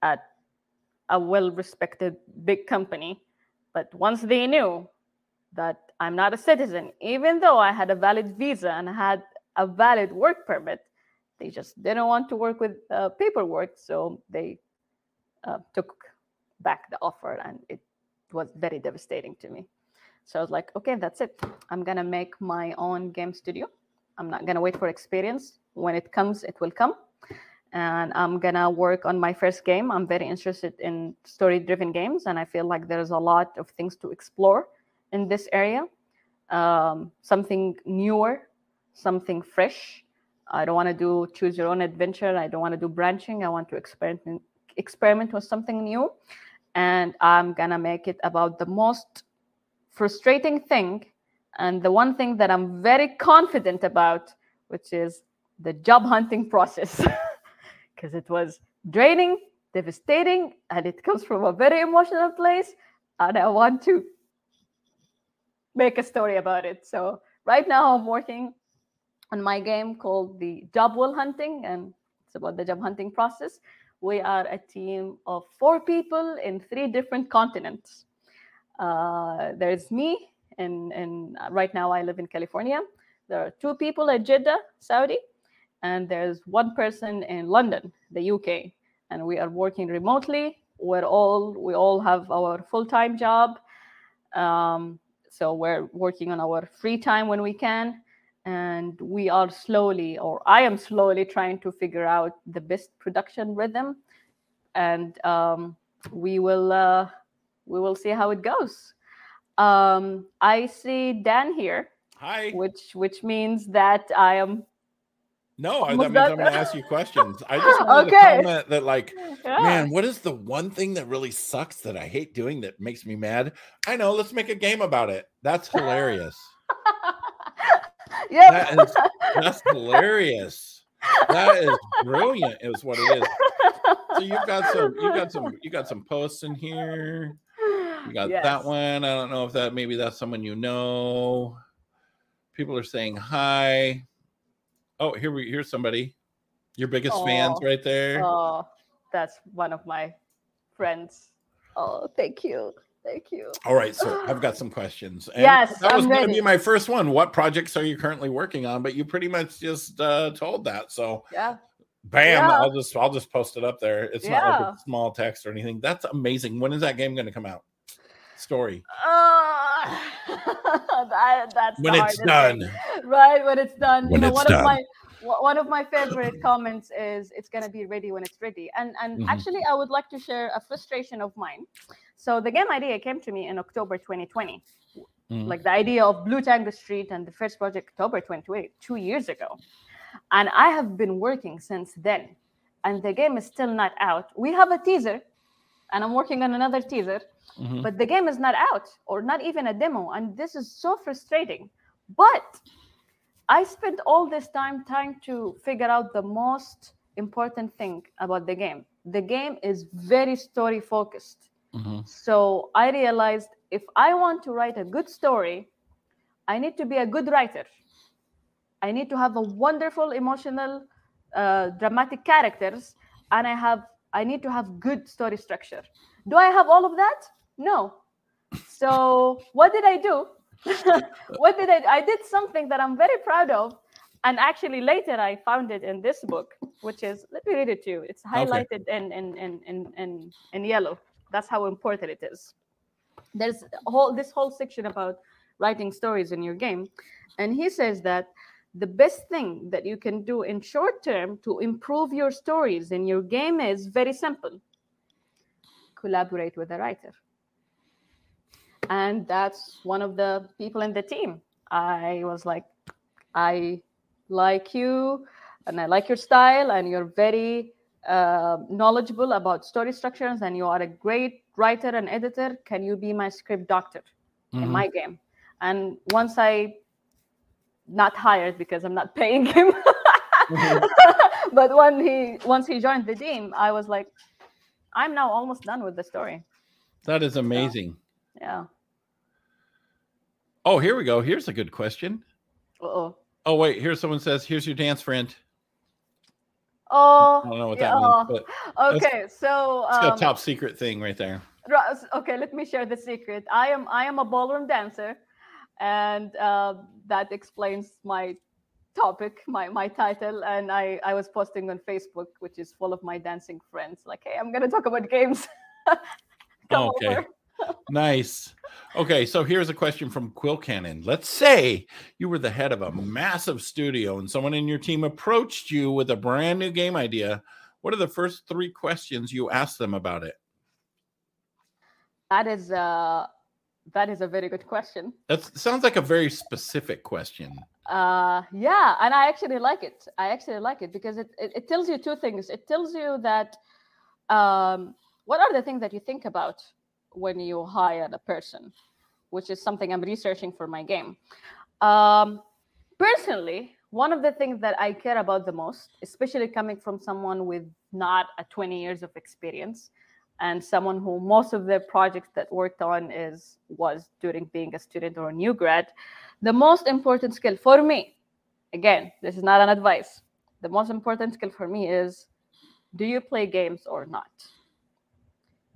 at a well-respected big company, but once they knew that I'm not a citizen, even though I had a valid visa and had a valid work permit, they just didn't want to work with uh, paperwork, so they uh, took back the offer, and it was very devastating to me. So I was like, okay, that's it. I'm gonna make my own game studio. I'm not gonna wait for experience. When it comes, it will come. And I'm gonna work on my first game. I'm very interested in story-driven games, and I feel like there's a lot of things to explore in this area. Um, something newer, something fresh, I don't want to do choose your own adventure. I don't want to do branching. I want to experiment experiment with something new, and I'm gonna make it about the most frustrating thing, and the one thing that I'm very confident about, which is the job hunting process, [LAUGHS] because it was draining, devastating, and it comes from a very emotional place, and I want to make a story about it. So right now I'm working on my game called the Job Well Hunting, and it's about the job hunting process. We are a team of four people in three different continents. Uh, there's me, and, and right now I live in California. There are two people at Jeddah, Saudi, and there's one person in London, the UK. And we are working remotely. We're all we all have our full-time job. Um, so we're working on our free time when we can and we are slowly or i am slowly trying to figure out the best production rhythm and um, we will uh, we will see how it goes um, i see dan here Hi. which which means that i am No, I, that means that? I'm going to ask you questions. I [LAUGHS] just wanted Okay. to comment that, like, yeah. man, what is the one thing that really sucks that I hate doing that makes me mad? I know. Let's make a game about it. That's hilarious. [LAUGHS] yep. That that's hilarious. That is brilliant. Is what it is. So you've got some. You got some. You got some posts in here. You got that one. I don't know if that maybe that's someone you know. People are saying hi. Oh, here we here's somebody. Your biggest fans right there. Oh, that's one of my friends. Oh, thank you. Thank you. All right, so [SIGHS] I've got some questions. And Yes, that was going to be my first one. What projects are you currently working on? But you pretty much just uh, told that. So Yeah. bam, Yeah. I'll just I'll just post it up there. It's not like a small text or anything. That's amazing. When is that game going to come out? Story Uh, [LAUGHS] that, that's when it's done. thing. right when it's done When you know it's one done. of my one of my favorite comments is it's going to be ready when it's ready and and Mhm. actually i would like to share a frustration of mine so the game idea came to me in october 2020 Mhm. like the idea of blue tango street and the first project october 2020 two years ago and i have been working since then and the game is still not out we have a teaser and i'm working on another teaser Mhm. but the game is not out or not even a demo and this is so frustrating. But i spent all this time trying to figure out the most important thing about the game. The game is very story focused. Mhm. so i realized if i want to write a good story i need to be a good writer. I need to have a wonderful emotional uh, dramatic characters and i have i need to have good story structure. Do i have all of that no. So what did i do? [LAUGHS] What did i i did something that i'm very proud of and actually later i found it in this book which is let me read it to you. It's highlighted in, in, in, in, in, in yellow. That's how important it is. There's a whole this whole section about writing stories in your game and he says that the best thing that you can do in short term to improve your stories in your game is very simple. Collaborate with a writer and that's one of the people in the team. I was like i like you and i like your style and you're very uh, knowledgeable about story structures and you are a great writer and editor. Can you be my script doctor in Mhm. my game? And once i not hired because i'm not [LAUGHS] paying him. [LAUGHS] But when he once he joined the team i was like i'm now almost done with the story. That is amazing. Yeah Oh, here we go. Here's a good question. oh Oh, wait. Here's someone says, "Here's your dance friend." oh I don't know what that oh, means, [LAUGHS] okay so it's um, a top secret thing right there. Okay let me share the secret i am i am a ballroom dancer and uh, that explains my topic my my title and i i was posting on facebook which is full of my dancing friends like hey i'm gonna talk about games [LAUGHS] Come Okay. over. Nice. Okay, so here's a question from Quill Cannon. Let's say you were the head of a massive studio and someone in your team approached you with a brand new game idea. What are the first three questions you ask them about it? that is uh that is a very good question That sounds like a very specific question. uh, yeah, and I actually like it. I actually like it because it, it, it tells you two things. It tells you that um, what are the things that you think about when you hire the person, which is something I'm researching for my game. Um, personally, one of the things that I care about the most, especially coming from someone with not a 20 years of experience and someone who most of the projects that worked on is was during being a student or a new grad, the most important skill for me, again, this is not an advice. The most important skill for me is do you play games or not?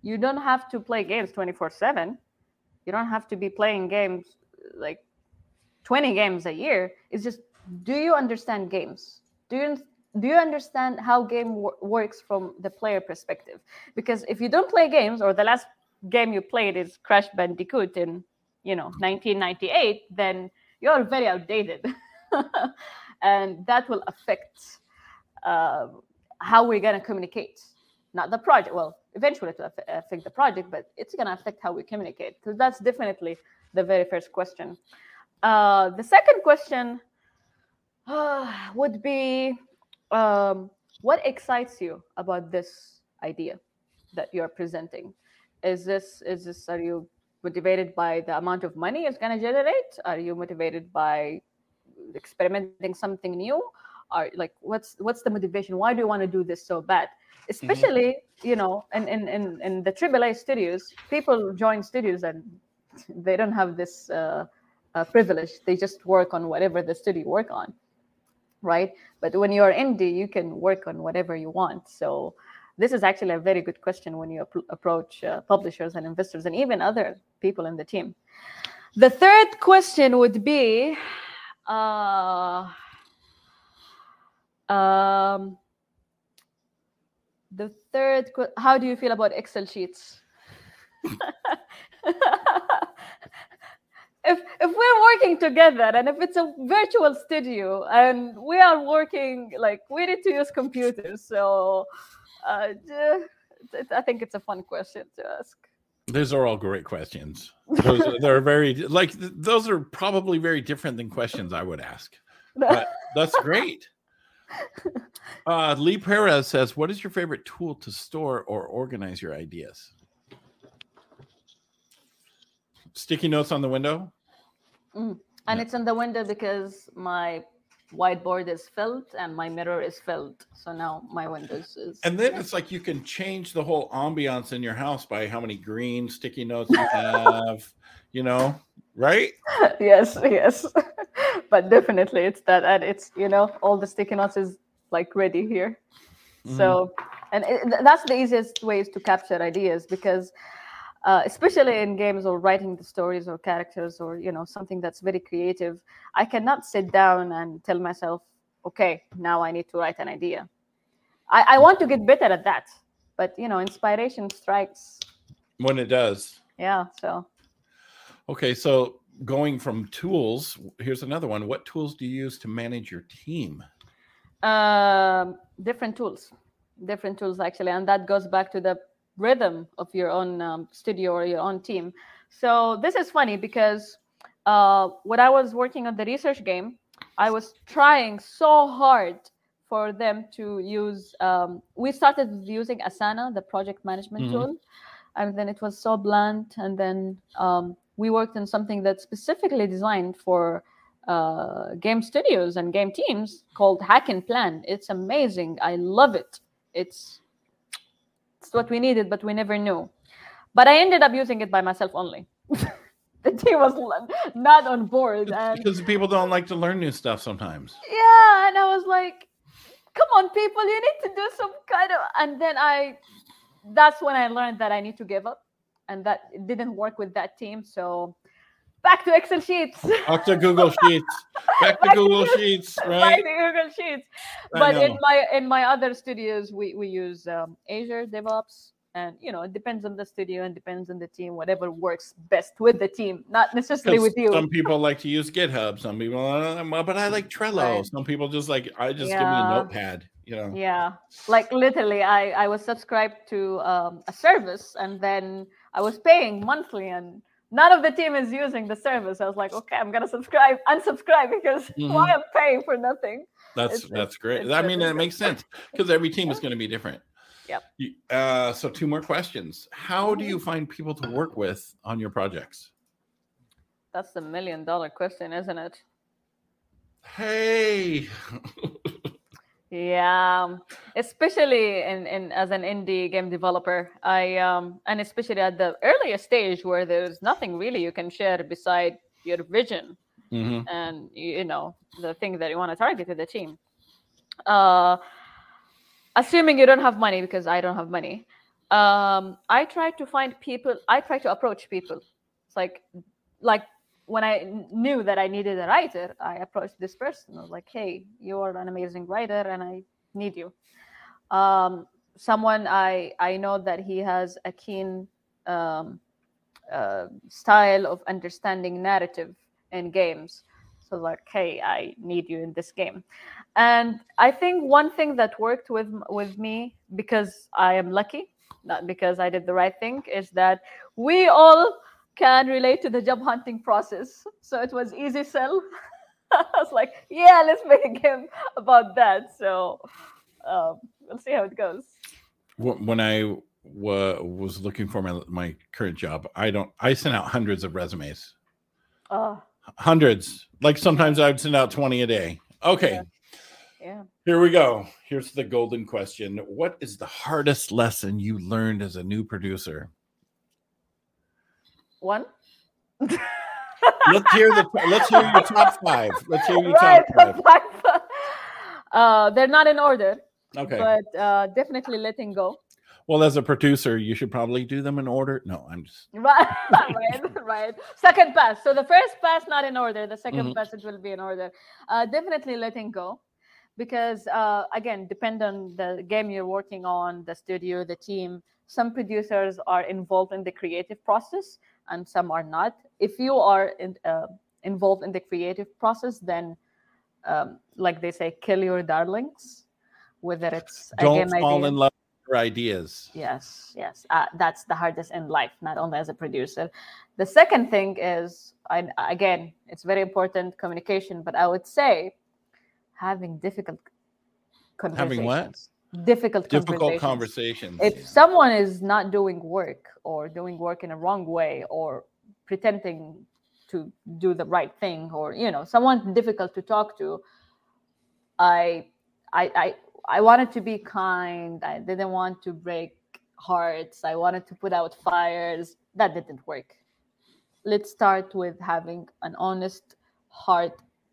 You don't have to play games 24 7. You don't have to be playing games like 20 games a year. It's just do you understand games? Do you do you understand how game wor- works from the player perspective? Because if you don't play games, or the last game you played is Crash Bandicoot in you know 1998, then you're very outdated, [LAUGHS] and that will affect uh, how we're gonna communicate. Not the project. Well, eventually to affect the project, but it's gonna affect how we communicate. Because that's definitely the very first question. Uh, the second question uh, would be um, what excites you about this idea that you're presenting is this is this are you motivated by the amount of money it's going to generate are you motivated by experimenting something new are like what's what's the motivation why do you want to do this so bad especially mm-hmm. you know in, in in in the aaa studios people join studios and [LAUGHS] they don't have this uh, uh, privilege they just work on whatever the studio work on right? But when you're indie, you can work on whatever you want. So this is actually a very good question when you ap- approach uh, publishers and investors and even other people in the team. The third question would be uh, um, the third, how do you feel about Excel sheets? [LAUGHS] if if we're working together and if it's a virtual studio and we are working like we need to use computers so uh, i think it's a fun question to ask. Those are all great questions. Those are, they're very like those are probably very different than questions i would ask. [LAUGHS] But that's great uh, lee perez says what is your favorite tool to store or organize your ideas sticky notes on the window. Mm. And yeah. it's in the window because my whiteboard is filled and my mirror is filled. So now my windows is. And then it's like you can change the whole ambiance in your house by how many green sticky notes you [LAUGHS] have, you know, right? [LAUGHS] yes, yes. [LAUGHS] but definitely it's that. And it's, you know, all the sticky notes is like ready here. Mm. So, and it, that's the easiest ways to capture ideas because uh, especially in games or writing the stories or characters or you know something that's very creative i cannot sit down and tell myself okay now i need to write an idea i, I want to get better at that but you know inspiration strikes when it does yeah so okay so going from tools here's another one what tools do you use to manage your team um, different tools different tools actually and that goes back to the rhythm of your own um, studio or your own team. So this is funny because uh, when I was working on the research game, I was trying so hard for them to use. Um, we started using Asana, the project management mm-hmm. tool, and then it was so blunt. And then um, we worked on something that's specifically designed for uh, game studios and game teams called HacknPlan. It's amazing. I love it. It's it's what we needed, but we never knew. But I ended up using it by myself only. [LAUGHS] the team was not on board. And, because people don't like to learn new stuff sometimes. Yeah, and I was like, "Come on, people, you need to do some kind of." And then I, that's when I learned that I need to give up, and that it didn't work with that team. So back to Excel sheets. Back to Google [LAUGHS] Sheets. Back to Google Sheets. Right. Back to Google Sheets. But in my in my other studios, we we use um, Azure DevOps, and you know it depends on the studio and depends on the team. Whatever works best with the team, not necessarily with you. Some people like to use GitHub. Some people, uh, but I like Trello. Right. Some people just like I just yeah. give me a notepad. You know. Yeah, like literally, I I was subscribed to um, a service, and then I was paying monthly and none of the team is using the service. I was like, okay, I'm gonna subscribe, unsubscribe because Mhm. [LAUGHS] why I'm paying for nothing. That's It's- that's great. I mean, that makes sense because every team is going to be different. Yep. Uh, so two more questions. How do you find people to work with on your projects? That's the million dollar question, isn't it? Hey. [LAUGHS] Yeah, especially in, in as an indie game developer, I um and especially at the earlier stage where there's nothing really you can share beside your vision hmm and you, you know the thing that you want to target to the team. Uh, assuming you don't have money because I don't have money, um, I try to find people. I try to approach people. It's like like when I knew that I needed a writer, I approached this person. I was like, "Hey, you are an amazing writer, and I need you." Um, someone I I know that he has a keen um, uh, style of understanding narrative in games. So like, hey, I need you in this game. And I think one thing that worked with with me because I am lucky, not because I did the right thing, is that we all can relate to the job hunting process. So it was easy sell. [LAUGHS] I was like, yeah, let's make a game about that. So um, we'll see how it goes. When I wa- was looking for my my current job, I don't. I sent out hundreds of resumes. Oh, Hundreds. Like sometimes I'd send out twenty a day. Okay. yeah. Here we go. Here's the golden question. What is the hardest lesson you learned as a new producer? One. Let's hear the let's hear your top five. Let's hear your right. [LAUGHS] top five. five. uh, they're not in order, Okay. but uh, definitely letting go. Well, as a producer, you should probably do them in order. No, I'm just [LAUGHS] Right, right, right. Second pass. So the first pass not in order. The 2nd Mhm. pass will be in order. Uh, definitely letting go, because uh, again, depend on the game you're working on, the studio, the team. Some producers are involved in the creative process, and some are not. If you are in, uh, involved in the creative process, then, um, like they say, kill your darlings. Whether it's don't fall idea- in love with your ideas. Yes, yes. Uh, that's the hardest in life, not only as a producer. The second thing is, I, again, it's very important communication, but I would say having difficult conversations. Having what? Difficult, Difficult conversations. conversations. If someone is not doing work or doing work in a wrong way or pretending to do the right thing or you know someone difficult to talk to i i i, I wanted to be kind. I didn't want to break hearts. I wanted to put out fires. That didn't work. Let's start with having an honest heart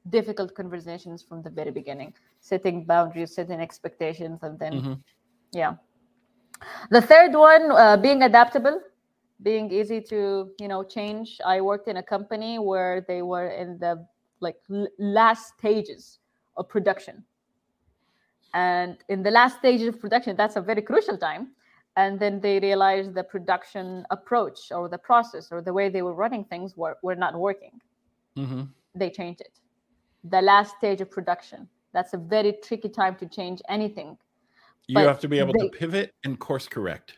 difficult conversations from the very beginning setting boundaries setting expectations and then Mhm. yeah. The third one uh, being adaptable being easy to you know change. I worked in a company where they were in the like l- last stages of production. And in the last stage of production that's a very crucial time. And then they realized the production approach or the process or the way they were running things were, were not working. Mhm. they changed it. The last stage of production that's a very tricky time to change anything You But have to be able they- to pivot and course correct.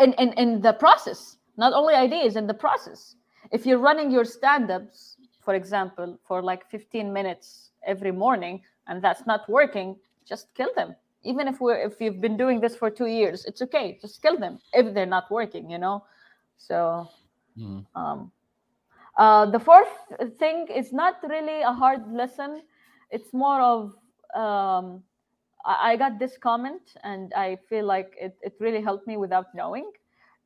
in, in, in the process, not only ideas, in the process. If you're running your stand-ups, for example, for like 15 minutes every morning, and that's not working, just kill them. Even if we're if you've been doing this for two years, it's okay. Just kill them if they're not working, you know. So Mhm. um, uh, the fourth thing is not really a hard lesson. It's more of um, I, I got this comment and I feel like it, it really helped me without knowing,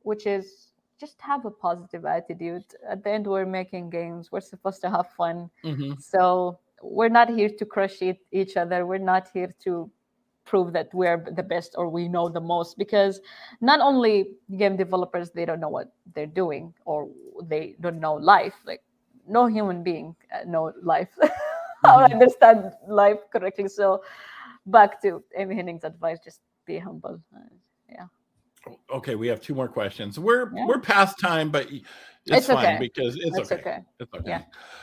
which is just have a positive attitude. At the end, we're making games. We're supposed to have fun. Mhm. So we're not here to crush each other. We're not here to prove that we're the best or we know the most because not only game developers they don't know what they're doing or they don't know life like no human being uh, know life [LAUGHS] or Mhm. understand life correctly so back to Amy Hennig's advice just be humble yeah. Okay, we have two more questions. We're Yeah. we're past time, but it's, It's fine okay. because it's that's okay. okay. It's okay. Yeah.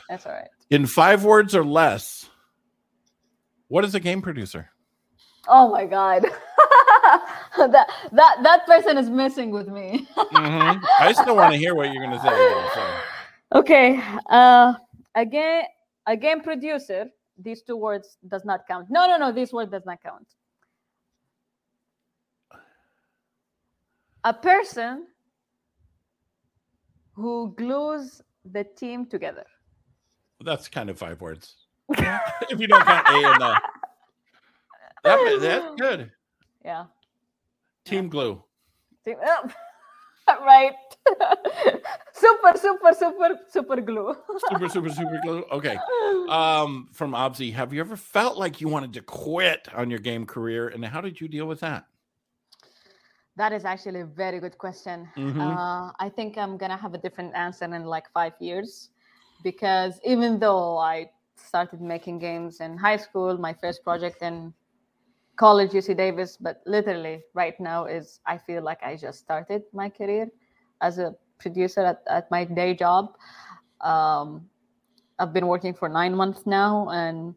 that's all right In five words or less, what is a game producer? oh my god [LAUGHS] that that that person is messing with me. Mhm. I still want to hear what you're going to say. Though, so. [LAUGHS] Okay. Uh, a game a game producer. These two words does not count. No, no, no. This word does not count. A person who glues the team together. That's kind of five words. [LAUGHS] if you don't count A and the. That, that's [LAUGHS] good. Yeah. Team glue. Team, oh, [LAUGHS] right. [LAUGHS] super, super, super, super glue. Super, super, super glue. [LAUGHS] Okay. Um, from Obzi, have you ever felt like you wanted to quit on your game career, and how did you deal with that? That is actually a very good question. Mhm. Uh, I think I'm gonna have a different answer in like five years, because even though I started making games in high school, my first project in college, UC Davis, but literally right now is I feel like I just started my career as a producer at, at my day job. Um, I've been working for nine months now, and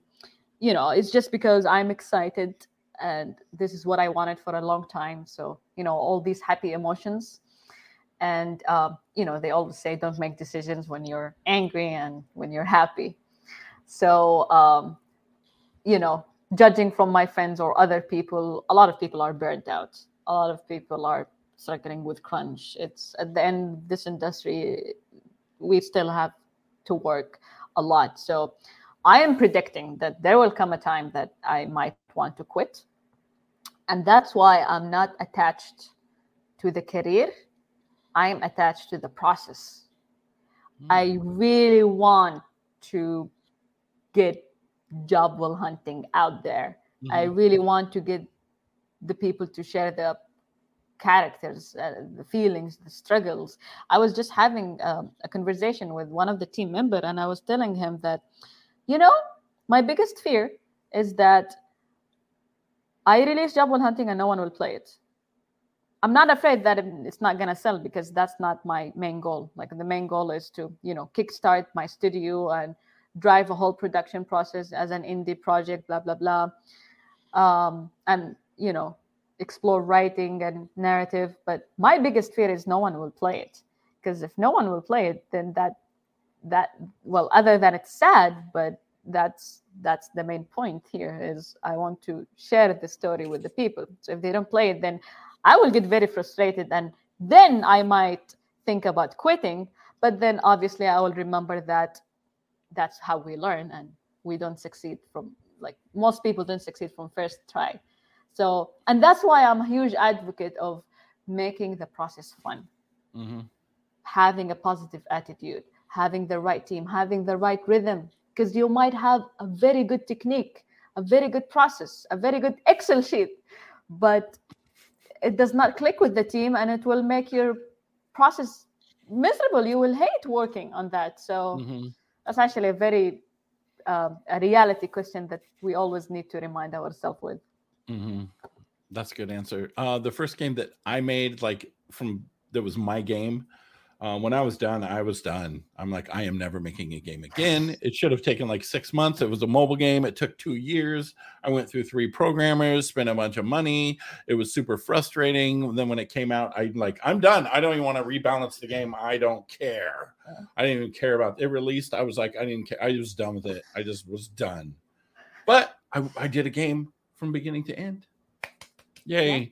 you know, it's just because I'm excited and this is what I wanted for a long time. So, you know, all these happy emotions. And, um, you know, they always say don't make decisions when you're angry and when you're happy. So, um, you know, judging from my friends or other people, a lot of people are burnt out. A lot of people are struggling with crunch. It's at the end, this industry, we still have to work a lot. So, I am predicting that there will come a time that I might want to quit. And that's why I'm not attached to the career. I'm attached to the process. I hmm. really want to get job well hunting out there. I Mhm. really want to get the people to share the characters, uh, the feelings, the struggles. I was just having um, a conversation with one of the team member, and I was telling him that, you know, my biggest fear is that I release Job Well Hunting and no one will play it. I'm not afraid that it's not gonna sell because that's not my main goal. Like the main goal is to, you know, kickstart my studio and drive a whole production process as an indie project, blah blah blah, um, and you know, explore writing and narrative. But my biggest fear is no one will play it because if no one will play it, then that that well, other than it's sad, but that's that's the main point here is I want to share the story with the people. So if they don't play it, then I will get very frustrated and then I might think about quitting. But then obviously I will remember that that's how we learn and we don't succeed from like most people don't succeed from first try. So and that's why I'm a huge advocate of making the process fun Mhm. having a positive attitude, having the right team, having the right rhythm, because you might have a very good technique, a very good process, a very good Excel sheet, but it does not click with the team and it will make your process miserable. You will hate working on that. So Mhm. That's actually a very um, a reality question that we always need to remind ourselves with. hmm That's a good answer. Uh, the first game that I made, like from that was my game. Uh, when I was done, I was done. I'm like, I am never making a game again. It should have taken like six months. It was a mobile game. It took two years. I went through three programmers, spent a bunch of money. It was super frustrating. Then when it came out, I like, I'm done. I don't even want to rebalance the game. I don't care. I didn't even care about it. Released. I was like, I didn't care. I was done with it. I just was done. But I, I did a game from beginning to end. Yay.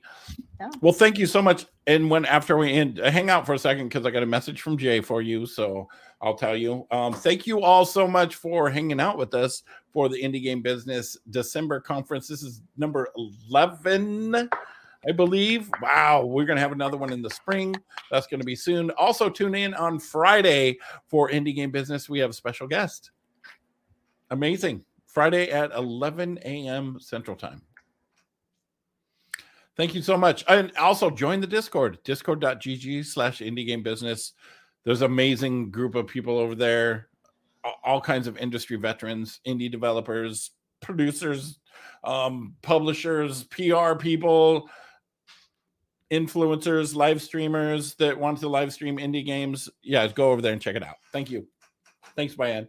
Yeah. Well, thank you so much. And when after we end, uh, hang out for a second because I got a message from Jay for you. So I'll tell you. Um, thank you all so much for hanging out with us for the Indie Game Business December conference. This is number 11. I believe. Wow, we're going to have another one in the spring. That's going to be soon. Also, tune in on Friday for Indie Game Business. We have a special guest. Amazing. Friday at 11 a.m. Central Time. Thank you so much. And also join the Discord, discord.gg slash indie game business. There's amazing group of people over there, all kinds of industry veterans, indie developers, producers, um, publishers, PR people, influencers, live streamers that want to live stream indie games. Yeah, go over there and check it out. Thank you. Thanks, Bayan.